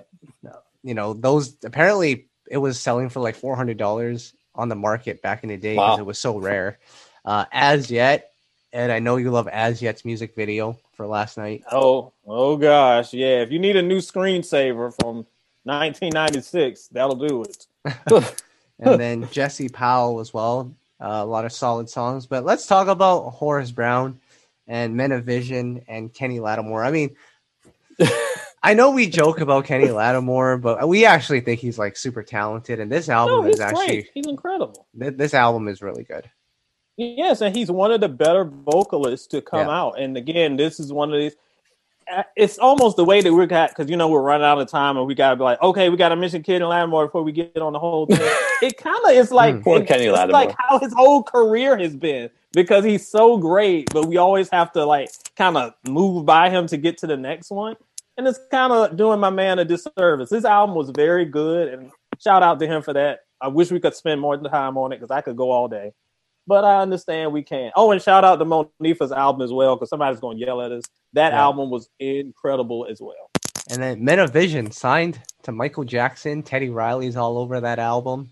You know, those apparently it was selling for like four hundred dollars on the market back in the day because Wow. it was so rare. Uh, Az Yet, and I know you love Az Yet's music video for last night. Oh, oh gosh, yeah. If you need a new screensaver from 1996, that'll do it. and then Jesse Powell as well. Uh, a lot of solid songs, but let's talk about Horace Brown and Men of Vision and Kenny Lattimore. I mean, I know we joke about Kenny Lattimore, but we actually think he's like super talented, and this album he's is actually great. He's incredible. th- this album is really good. Yes, and he's one of the better vocalists to come Yeah. out. And again, this is one of these. It's almost the way that we're got because you know we're running out of time and we gotta be like, okay, we gotta mention Kid and Lattimore before we get on the whole thing. it kind of is like Mm. Poor it- Kenny it's Lattimore. like how his whole career has been because he's so great, but we always have to like kind of move by him to get to the next one, and it's kind of doing my man a disservice. This album was very good, and shout out to him for that. I wish we could spend more time on it because I could go all day but I understand we can't. Oh, and shout out to Monifa's album as well, because somebody's going to yell at us. That Yeah. album was incredible as well. And then Men of Vision signed to Michael Jackson. Teddy Riley's all over that album.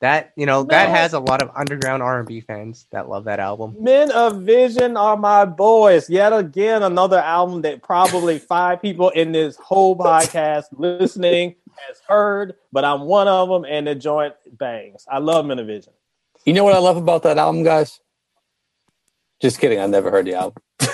That you know that has a lot of underground R and B fans that love that album. Men of Vision are my boys. Yet again, another album that probably five people in this whole podcast listening has heard, but I'm one of them, and the joint bangs. I love Men of Vision. You know what I love about that album, guys? Just kidding. I never heard the album.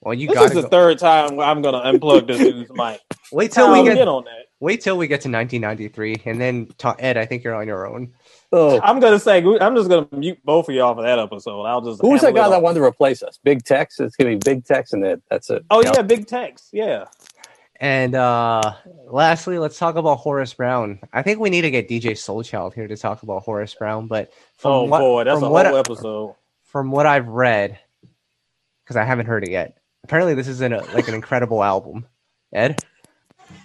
Well, you This got is the to third time I'm going to unplug this dude's mic. wait till we I'll get, get on that. wait till we get to 1993, and then ta- Ed. I think you're on your own. Oh, I'm going to say, I'm just going to mute both of y'all for that episode. I'll just. who's that handle it guy that wanted to replace us? Big Tex. It's gonna be Big Tex and Ed. That's it. Oh Yeah. yeah, Big Tex. Yeah. And uh lastly, let's talk about Horace Brown. I think we need to get DJ Soulchild here to talk about Horace Brown. But from Oh what, boy, that's a from whole what, episode. from what I've read, because I haven't heard it yet. Apparently, this is an, a, like an incredible album. Ed,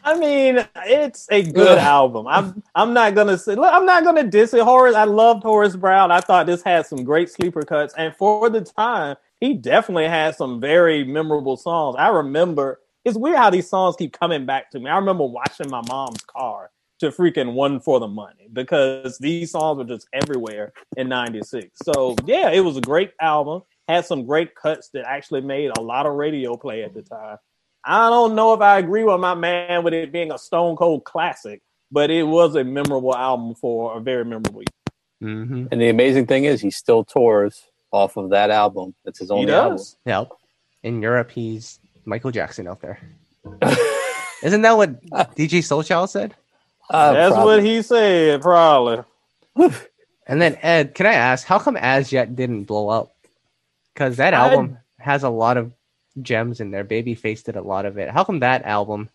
I mean, it's a good album. I'm I'm not gonna say look, I'm not gonna diss it. Horace, I loved Horace Brown. I thought this had some great sleeper cuts, and for the time, he definitely had some very memorable songs. I remember it's weird how these songs keep coming back to me. I remember watching my mom's car to freaking One for the Money because these songs were just everywhere in 96. So, yeah, it was a great album. Had some great cuts that actually made a lot of radio play at the time. I don't know if I agree with my man with it being a stone cold classic, but it was a memorable album for a very memorable year. mm-hmm. And the amazing thing is, he still tours off of that album. That's his He only album. does. Yep. In Europe, he's Michael Jackson out there. Isn't that what DJ Soulchild said? Uh, That's probably. what he said, probably. And then Ed, can I ask how come Az Yet didn't blow up? Because that I- album has a lot of gems in there. Babyface did a lot of it. How come that album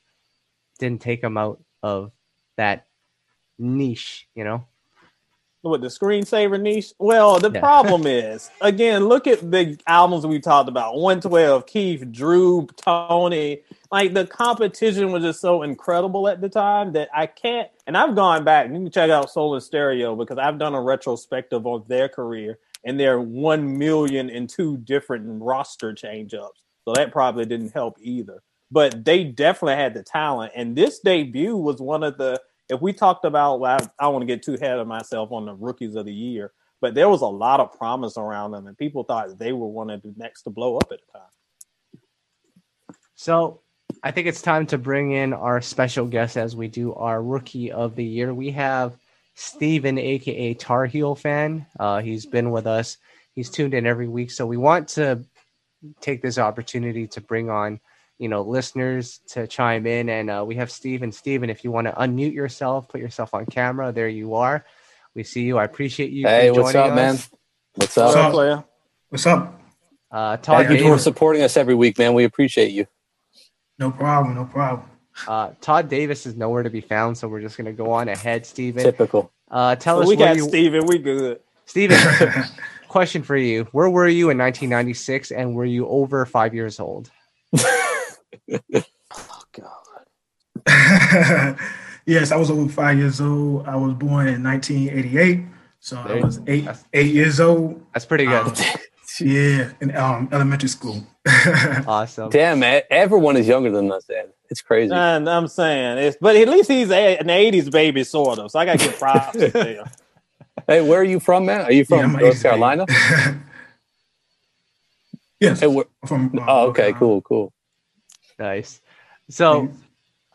didn't take him out of that niche? You know, With the screensaver niche. Well, the Yeah. problem is, again, look at the albums we talked about 112, Keith, Dru, Toni. Like the competition was just so incredible at the time that I can't. And I've gone back. You can check out Soul and Stereo because I've done a retrospective of their career and their 1 million and two different roster change ups. So that probably didn't help either. But they definitely had the talent. And this debut was one of the if we talked about, well, I, I don't want to get too ahead of myself on the rookies of the year, but there was a lot of promise around them, and people thought they were one of the next to blow up at the time. so I think it's time to bring in our special guest as we do our rookie of the year. We have Steven, aka Tar Heel fan. Uh, he's been with us. He's tuned in every week. So we want to take this opportunity to bring on, you know, listeners to chime in. And uh, we have Steven. Steven, if you want to unmute yourself, put yourself on camera. There you are. We see you. I appreciate you. Hey, what's up, man? us. What's What's up? up, player? What's up? Uh, Todd Thank you for supporting us every week, man. We appreciate you. No problem. No problem. Uh, Todd Davis is nowhere to be found, so we're just going to go on ahead, Steven. Typical. Uh, tell So us we where got you, Steven. We good. Steven, question for you. Where were you in 1996 and were you over five years old? Oh God. yes, I was over five years old. I was born in 1988, so There I was eight that's- eight years old. That's pretty good. Um, yeah, in um, elementary school. awesome. Damn, man. Everyone is younger than us, man. It's crazy. And I'm saying it's, but at least he's a, an '80s baby, sort of. So I got to give props. there. Hey, where are you from, man? Are you from Yeah, North Carolina? yes, Hey, where- from. uh, oh, okay, North cool, cool. Nice. So,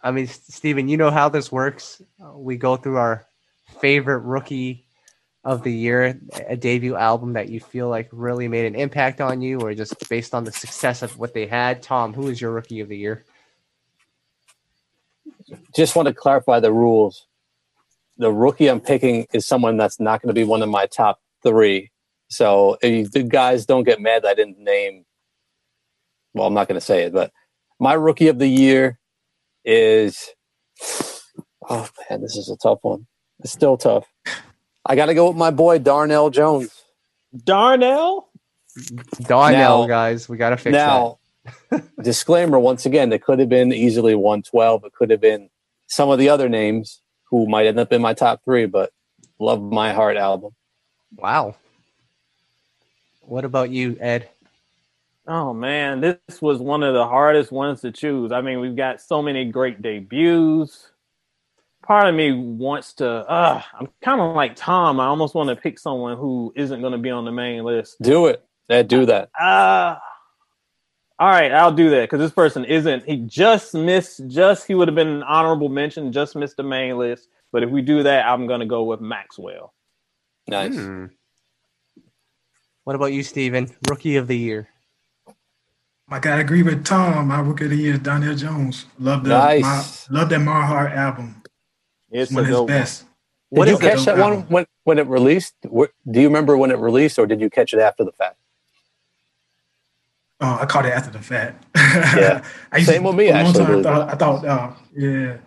I mean, Steven, you know how this works. Uh, We go through our favorite rookie of the year, a debut album that you feel like really made an impact on you, or just based on the success of what they had. Tom, who is your rookie of the year? Just want to clarify the rules. The rookie I'm picking is someone that's not going to be one of my top three. So if you, the guys don't get mad that I didn't name, well, I'm not going to say it, but my rookie of the year is, oh man, this is a tough one. It's still tough. I got to go with my boy Darnell Jones. Darnell. Darnell, Now- guys. We got to fix now, disclaimer once again, it could have been easily 112. It could have been some of the other names who might end up in my top three, but love my heart album. Wow. What about you, Ed? Oh man, this was one of the hardest ones to choose. I mean, we've got so many great debuts. Part of me wants to. Uh, I'm kind of like Tom. I almost want to pick someone who isn't going to be on the main list. Do it. Yeah, do that. Uh all right, I'll do that because this person isn't. He just missed. Just he would have been an honorable mention. Just missed the main list. But if we do that, I'm going to go with Maxwell. Nice. Hmm. What about you, Steven? Rookie of the year. I gotta agree with Tom. My rookie of the year is Donnell Jones. Love the Nice. my, love that My Heart album. It's one of his good one. best. What did you catch that one when, when it released? Wh- Do you remember when it released, or did you catch it after the fact? Oh, I caught it after the fact. Yeah. I used Same to, with me, for a long actually, time, I thought, I thought, uh, yeah,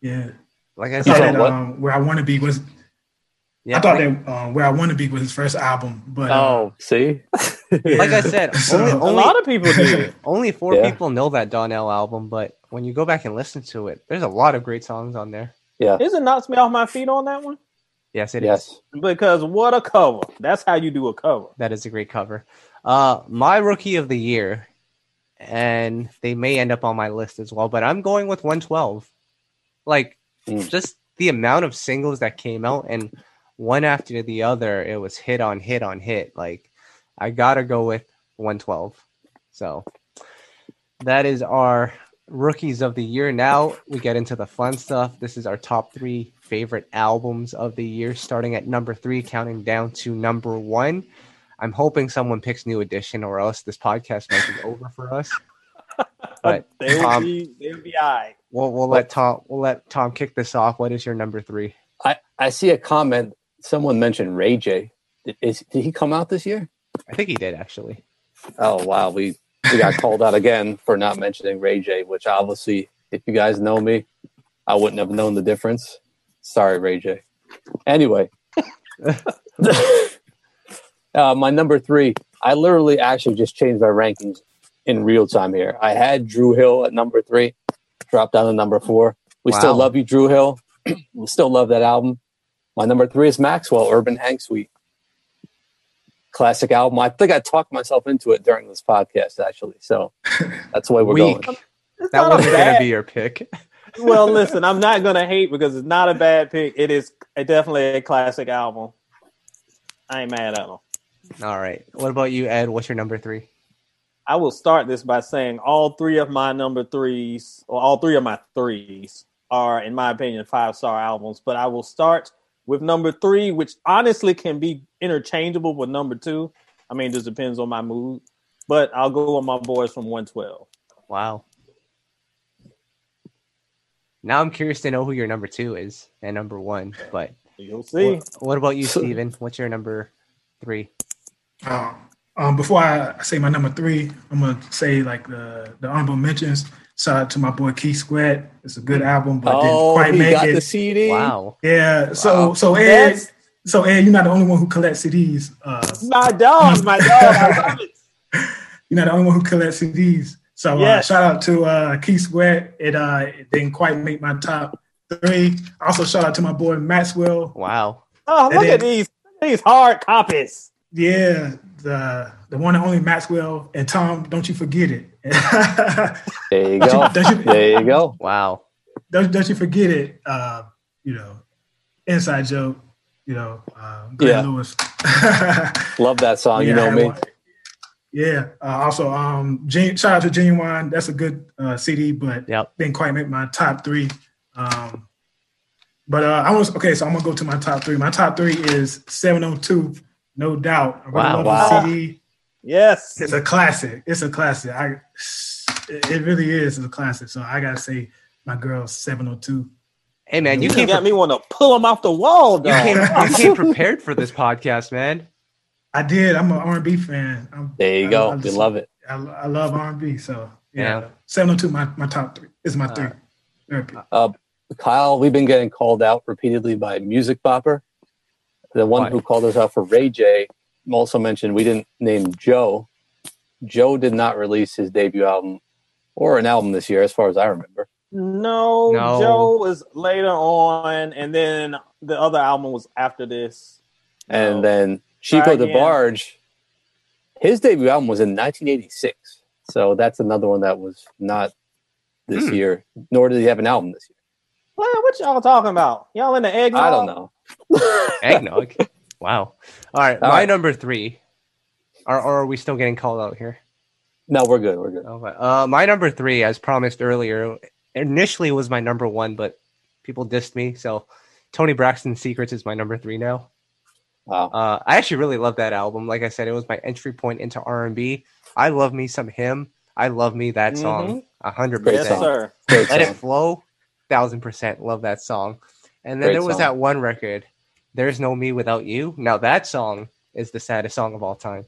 yeah. Like I I said, thought that um, where I want to be was. Yeah, I thought like, that um, where I want to be was his first album, but uh, Oh, see, like I said, So- only, A A lot of people did. only four Yeah. people know that Donnell album, but when you go back and listen to it, there's a lot of great songs on there. yeah, is it knocks me off my feet on that one? Yes, it is. yes. Because what a cover. That's how you do a cover. That is a great cover. Uh, my rookie of the year, and they may end up on my list as well, but I'm going with 112. Like, Mm. just the amount of singles that came out, and one after the other, it was hit on hit on hit. Like, I gotta go with 112. So, that is our rookies of the year. Now we get into the fun stuff. This is our top three favorite albums of the year, starting at number three, counting down to number one. I'm hoping someone picks New Edition, or else this podcast might be over for us. But They will Tom, be they'll be all right. we'll, we'll let Tom we'll let Tom kick this off. What is your number three? I I see a comment. Someone mentioned Ray J. Did, is, did he come out this year? I think he did actually. Oh wow, we we got called out again for not mentioning Ray J, which obviously, if you guys know me, I wouldn't have known the difference. Sorry, Ray J. Anyway, uh, my number three. I literally actually just changed my rankings in real time here. I had Dru Hill at number three, dropped down to number four. We still love you, Dru Hill. we still love that album. My number three is Maxwell, Urban Hang Suite. Classic album. I think I talked myself into it during this podcast, actually. So that's the way we're Weak. going. It's That not wasn't gonna be your pick. well, listen, I'm not gonna hate because it's not a bad pick. It is a, definitely a classic album. I ain't mad at them. All right. What about you, Ed? What's your number three? I will start this by saying all three of my number threes, or all three of my threes, are, in my opinion, five star albums. But I will start with number three, which honestly can be interchangeable with number two. I mean, just depends on my mood. But I'll go with my boys from 112. Wow. Now I'm curious to know who your number two is and number one. But You'll see. what, what about you, Steven? What's your number three? Um, um, before I say my number three, I'm gonna say like the the honorable mentions. Shout out to my boy Keith Sweat. It's a good album, but didn't Oh, quite he make got it. the CD. Wow. Yeah. So Wow. so Ed, That's- so Ed, you're not the only one who collects CDs. Uh, My dog, my dog. I love it. you're not the only one who collects CDs. So uh, shout out to uh, Keith Sweat. It uh, it didn't quite make my top three. Also shout out to my boy Maxwell. Wow. Oh, look then- at these these hard copies. Yeah, the the one and only Maxwell and Tom. Don't you forget it. There you go. Don't you- there you go. Wow. don't, don't you forget it. Uh, you know, inside joke. You know, uh, Glenn Yeah. Lewis. Love that song. you know me. one. Yeah. Uh, also, um, Gen- shout out to Ginuwine. That's a good uh, CD, but Yep. didn't quite make my top three. Um, but uh, I was okay. So I'm gonna go to my top three. My top three is 702, no doubt. I really Wow. love Wow. the CD. Yes. It's a classic. It's a classic. I. It it really is a classic. So I gotta say, my girl 702. Hey man, you You came got pre- me want to pull them off the wall, you came dog. you came prepared for this podcast, man. I did. I'm an R&B fan. I'm, There you I- go. I we love it. I, I love R&B. So Yeah. yeah, 702. My my top three is my three. Uh, Therapy. Uh, Kyle, we've been getting called out repeatedly by Music Bopper. The one Why? who called us out for Ray J also mentioned we didn't name Joe. Joe did not release his debut album or an album this year, as far as I remember. No, No. Joe was later on, and then the other album was after this. And No. then Chico Try again. DeBarge, his debut album was in 1986. So that's another one that was not this Hmm. year, nor did he have an album this year. What, what y'all talking about? Y'all in the egg? I don't know. Eggnog. wow. All right, All my right. number three. Or, or are we still getting called out here? No, we're good. We're good. Okay. Uh, my number three, as promised earlier, initially was my number one, but people dissed me. So Toni Braxton Secrets is my number three now. Wow. Uh, I actually really love that album. Like I said, it was my entry point into R and B. I love me some him. I love me that song. A hundred Great Yes, percent. song. sir. Let it flow. Thousand percent love that song. And then Great there was song. that one record, "There's No Me Without You." Now that song is the saddest song of all time.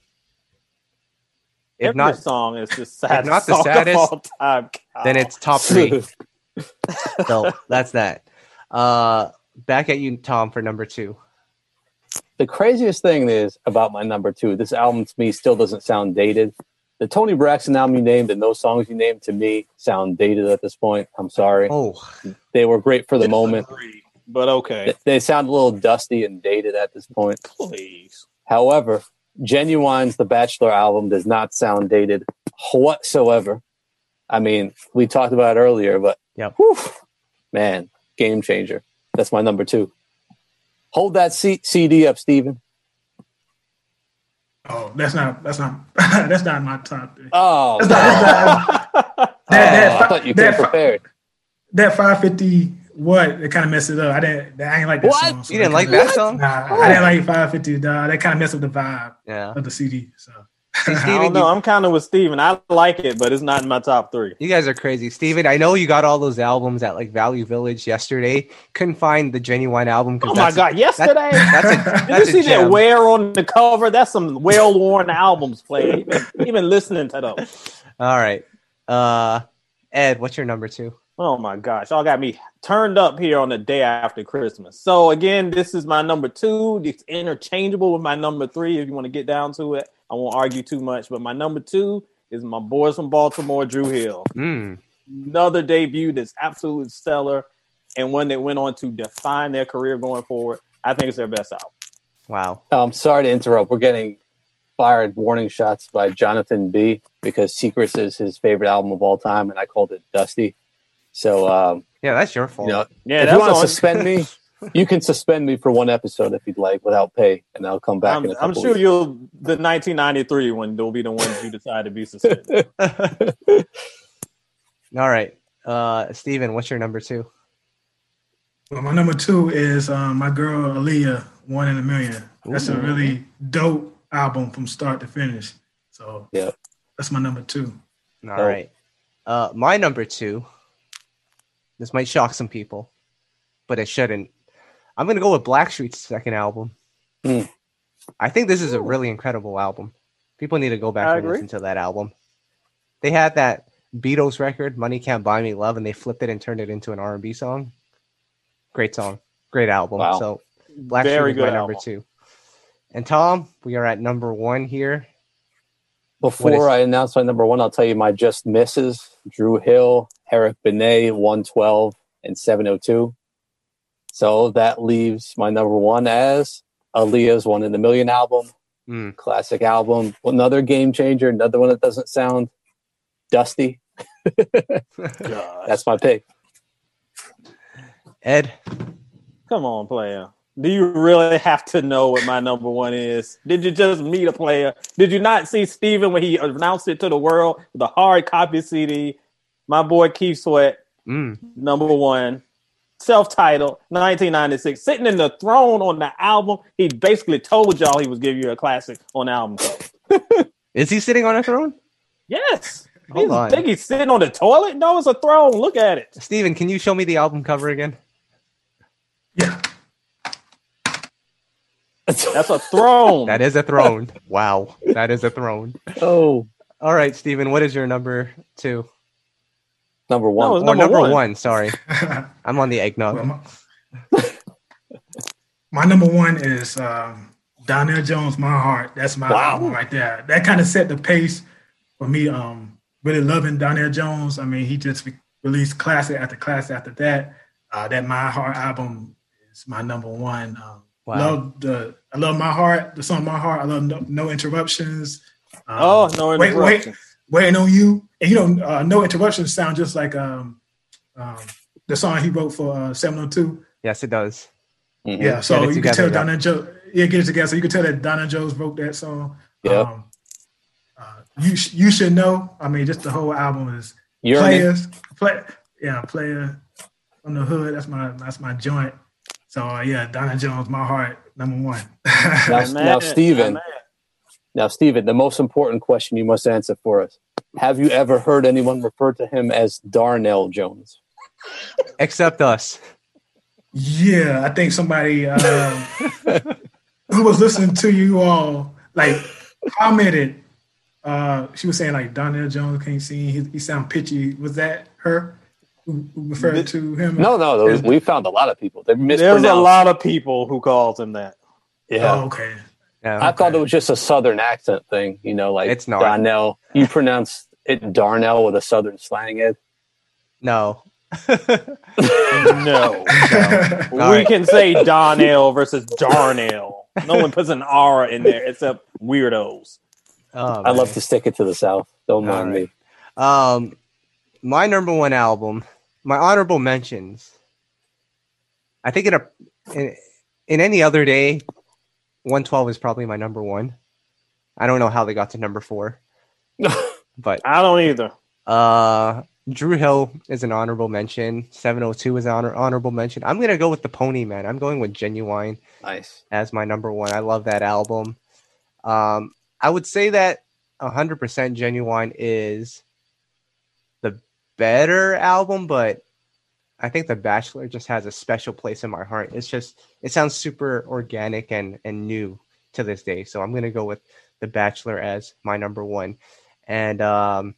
If Every not, song is the saddest not the song saddest, of all time. then it's top three. so that's that. Uh, back at you, Tom, for number two. the craziest thing is about my number two. This album to me still doesn't sound dated. The Toni Braxton album you named and those songs you named to me sound dated at this point. I'm sorry. Oh, They were great for the moment. Disagree, But okay, They- They sound a little dusty and dated at this point. please. However, Ginuwine's The Bachelor album does not sound dated whatsoever. I mean, we talked about it earlier, but Yep. whew, man, game changer. That's my number two. Hold that C- CD up, Steven. Oh, that's not that's not that's not my top three. Oh, That's not, that's not- Oh, that, I thought you that, came that, prepared. that 550 what it kind of messed it up. I didn't I ain't like that What? song. so you didn't like that song? Nah, I didn't like 550. Dog. That kind of messed up the vibe Yeah. of the CD. So See, I don't know. You, I'm kind of with Steven. I like it, but it's not in my top three. you guys are crazy. Steven, I know you got all those albums at like Value Village yesterday. Couldn't find the Ginuwine album. 'cause Oh my that's- god! Yesterday, That's a, did you that's a see that wear on the cover? That's some well-worn albums played. Even, even listening to those. All right. Uh, Ed, what's your number two? Oh my gosh, y'all got me turned up here on the day after Christmas. So again, this is my number two. It's interchangeable with my number three. If you want to get down to it, I won't argue too much. But my number two is my boys from Baltimore, Dru Hill. Mm, Another debut that's absolutely stellar, and one that went on to define their career going forward. I think it's their best album. wow. I'm sorry to interrupt. We're getting fired warning shots by Jonathan B because Secrets is his favorite album of all time, and I called it Dusty. So, um, Yeah, that's your fault. you know, Yeah, if you want to suspend me, You can suspend me for one episode if you'd like without pay, and I'll come back I'm, in a I'm sure weeks. you'll the 1993 one. They'll be the ones you decide to be suspended. All right. Uh, Steven, what's your number two? Well, my number two is um, my girl Aaliyah, One in a Million. That's a really dope album from start to finish. So Yeah. that's my number two. All right. Uh, my number two. This might shock some people, but it shouldn't. I'm gonna go with Blackstreet's second album. Hmm. I think this is a really incredible album. People need to go back I and agree. listen to that album. They had that Beatles record, "Money Can't Buy Me Love," and they flipped it and turned it into an R&B song. Great song, great album. Wow. So Blackstreet Very is my good number album. two. And Tom, we are at number one here. Before is- I announce my number one, I'll tell you my just misses: Dru Hill, Eric Benet, one twelve, and seven hundred two. So that leaves my number one as Aaliyah's "One in a Million album, Mm. classic album, another game changer, another one that doesn't sound dusty. That's my pick. Ed, Come on, player. Do you really have to know what my number one is? Did you just meet a player? Did you not see Steven when he announced it to the world? The hard copy CD. My boy Keith Sweat, mm. number one, self-titled, 1996, sitting in the throne on the album. He basically told y'all he was giving you a classic on the album. is he sitting on a throne? Yes. Hold You on. think he's sitting on the toilet? No, it's a throne. Look at it. Steven, can you show me the album cover again? Yeah. That's a throne. That is a throne. wow, that is a throne. oh, All right, Steven, what is your number two? Number one. No, it's Or Number number one. one. Sorry, I'm on the eggnog. Well, my, my number one is um, Donell Jones, My Heart. That's my Wow. album right there. That kind of set the pace for me. Um, really loving Donell Jones. I mean, he just re- released classic after classic after that. Uh, that My Heart album is my number one. Um, Wow. Love the I love My Heart. The song My Heart. I love No, no Interruptions. Um, oh, no wait, wait, interruptions. Waiting on you. And you know, uh, no interruptions sound just like um, um, the song he wrote for uh, 702. Yes, it does. Mhm. Yeah, so Get it you can tell yeah. Donna Joe. Yeah, get it together. So you can tell that Donna Jones wrote that song. Yeah. Um, uh, you sh- you should know. I mean, just the whole album is You're players. Play, yeah, player on the hood. That's my that's my joint. So uh, yeah, Donna Jones, my heart, number one. Now, I'm now. Steven, I'm mad. Now, Steven, the most important question you must answer for us. Have you ever heard anyone refer to him as Darnell Jones? Except us. Yeah, I think somebody um, who was listening to you all like commented. Uh, she was saying like Donell Jones can't sing. He, he sound pitchy. Was that her who, who referred to him? No, no, those, we found a lot of people. They There's a lot of people who calls him that. Yeah. Oh, okay. Yeah. I thought it was just a Southern accent thing, you know, like It's not. Darnell. You pronounce it Darnell with a Southern slang. it. no. No. All we right. can say Donell versus Darnell. No one puts an R in there except weirdos. Oh, I love to stick it to the South. Don't mind right. me. Um, my number one album, my honorable mentions. I think in a in, in any other day, one twelve is probably my number one. I don't know how they got to number four, but I don't either. uh, Dru Hill is an honorable mention. Seven hundred two is an honor, honorable mention. I'm gonna go with the Pony Man. I'm going with Ginuwine nice. as my number one. I love that album. Um, I would say that 100% Ginuwine is the better album, but I think The Bachelor just has a special place in my heart. It's just, it sounds super organic and, and new to this day. So I'm going to go with The Bachelor as my number one. And um,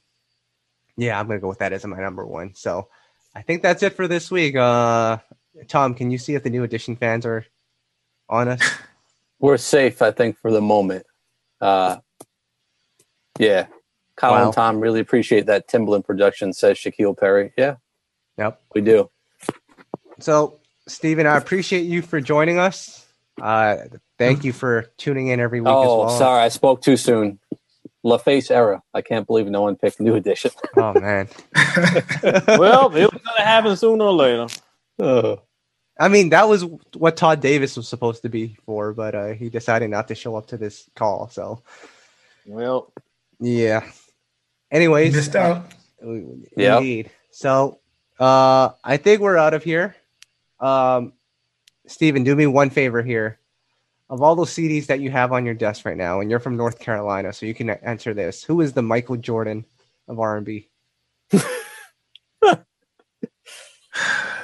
yeah, I'm going to go with that as my number one. So I think that's it for this week. Uh, Tom, can you see if the new edition fans are on us? We're safe, I think, for the moment. Uh, yeah. Kyle Wow. and Tom really appreciate that Timbaland production, says Shaquille Perry. Yeah, Yep. we do. So, Stephen, I appreciate you for joining us. Uh, thank you for tuning in every week as Oh, well. sorry, I spoke too soon. LaFace era. I can't believe no one picked New Edition. Oh man. Well, it was gonna happen sooner or later. Oh. I mean, that was what Todd Davis was supposed to be for, but uh, he decided not to show up to this call. So, Well, yeah. Anyways, Missed out. Yep. Indeed. So, uh, I think we're out of here. Um, Steven, do me one favor here. Of all those CDs that you have on your desk right now, and you're from North Carolina, so you can answer this: Who is the Michael Jordan of R&B?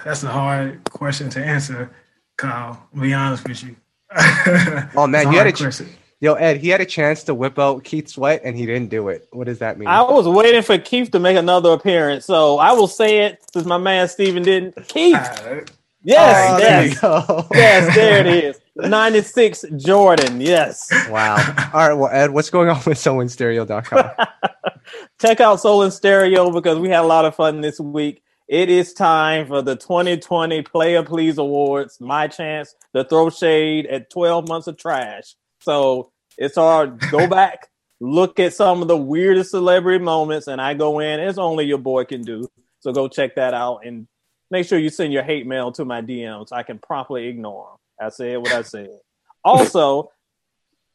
That's a hard question to answer, Kyle. To be honest with you. Oh, man, you had a ch- question. Yo, Ed, he had a chance to whip out Keith Sweat, and he didn't do it. What does that mean? I was waiting for Keith to make another appearance, so I will say it since my man Steven didn't. Keith, yes, Oh, there yes, go. yes, there it is. 96 Jordan, yes. Wow. All right. Well, Ed, what's going on with SoulInStereo.com? Check out Soul In Stereo because we had a lot of fun this week. It is time for the 2020 Player Please Awards. My chance to throw shade at 12 months of trash. So it's hard. Go back, look at some of the weirdest celebrity moments, and I go in. It's only your boy can do. So go check that out and make sure you send your hate mail to my DMs. I can promptly ignore them. I said what I said. Also,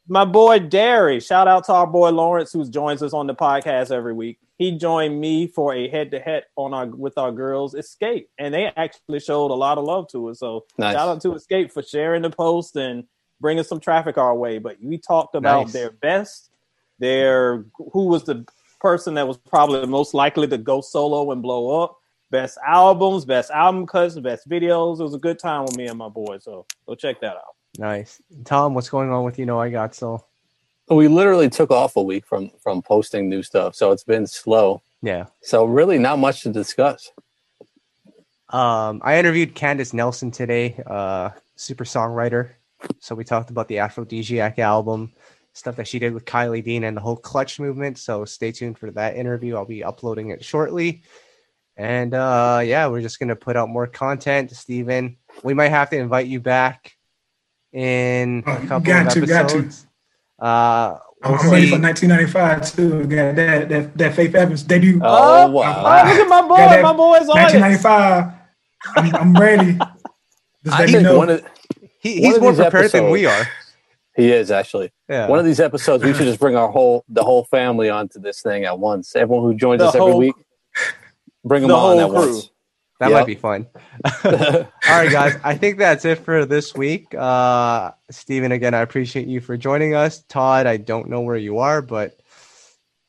my boy Derry, shout out to our boy Lawrence who joins us on the podcast every week. He joined me for a head to head on our with our girls Xscape, and they actually showed a lot of love to it. So Nice. shout out to Xscape for sharing the post and bringing some traffic our way. But we talked about Nice. their best, their who was the person that was probably the most likely to go solo and blow up. Best albums, best album cuts, best videos. It was a good time with me and my boy. So go check that out. nice. Tom, what's going on with you? Know I got so. We literally took off a week from from posting new stuff, so it's been slow. Yeah. So really, not much to discuss. Um, I interviewed Candice Nelson today, uh, super songwriter. So we talked about the Afrodisiac album, stuff that she did with Kiley Dean and the whole clutch movement. So stay tuned for that interview. I'll be uploading it shortly. And uh, yeah, we're just gonna put out more content. Steven, we might have to invite you back in Oh, a couple got of to, got to. episodes. Uh, I'm we'll ready for 1995 too. Got that that that Faith Evans debut. Oh, Oh, wow! Oh, look at my boy. Got that My boy's on 1995. I'm, I'm ready. Just I let me think know. one of He, he's more prepared than we are. he is actually Yeah. one of these episodes. We should just bring our whole the whole family onto this thing at once. Everyone who joins The us every week, bring them the on at crew. once. That Yep. might be fun. All right, guys. I think that's it for this week. Uh, Steven, again, I appreciate you for joining us. Todd, I don't know where you are, but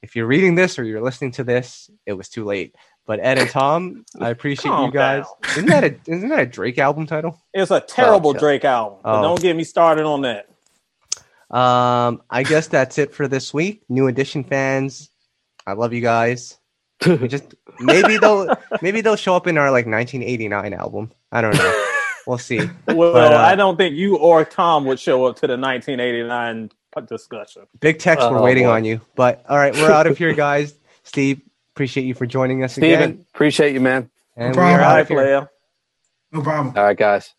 if you're reading this or you're listening to this, it was too late. But Ed and Tom, I appreciate Calm you guys. Isn't that a isn't that a Drake album title? It's a terrible Oh. Drake album. But Oh. don't get me started on that. Um, I guess that's it for this week. New edition fans, I love you guys. We just maybe they'll maybe they'll show up in our like 1989 album. I don't know. We'll see. Well, But, uh, I don't think you or Tom would show up to the 1989 discussion. Big text, we're Oh, waiting boy. on you. But all right, we're out of here, guys. Steve, appreciate you for joining us Steven, again. appreciate you, man. And No we are problem. out All right, of here. No problem. All right, guys.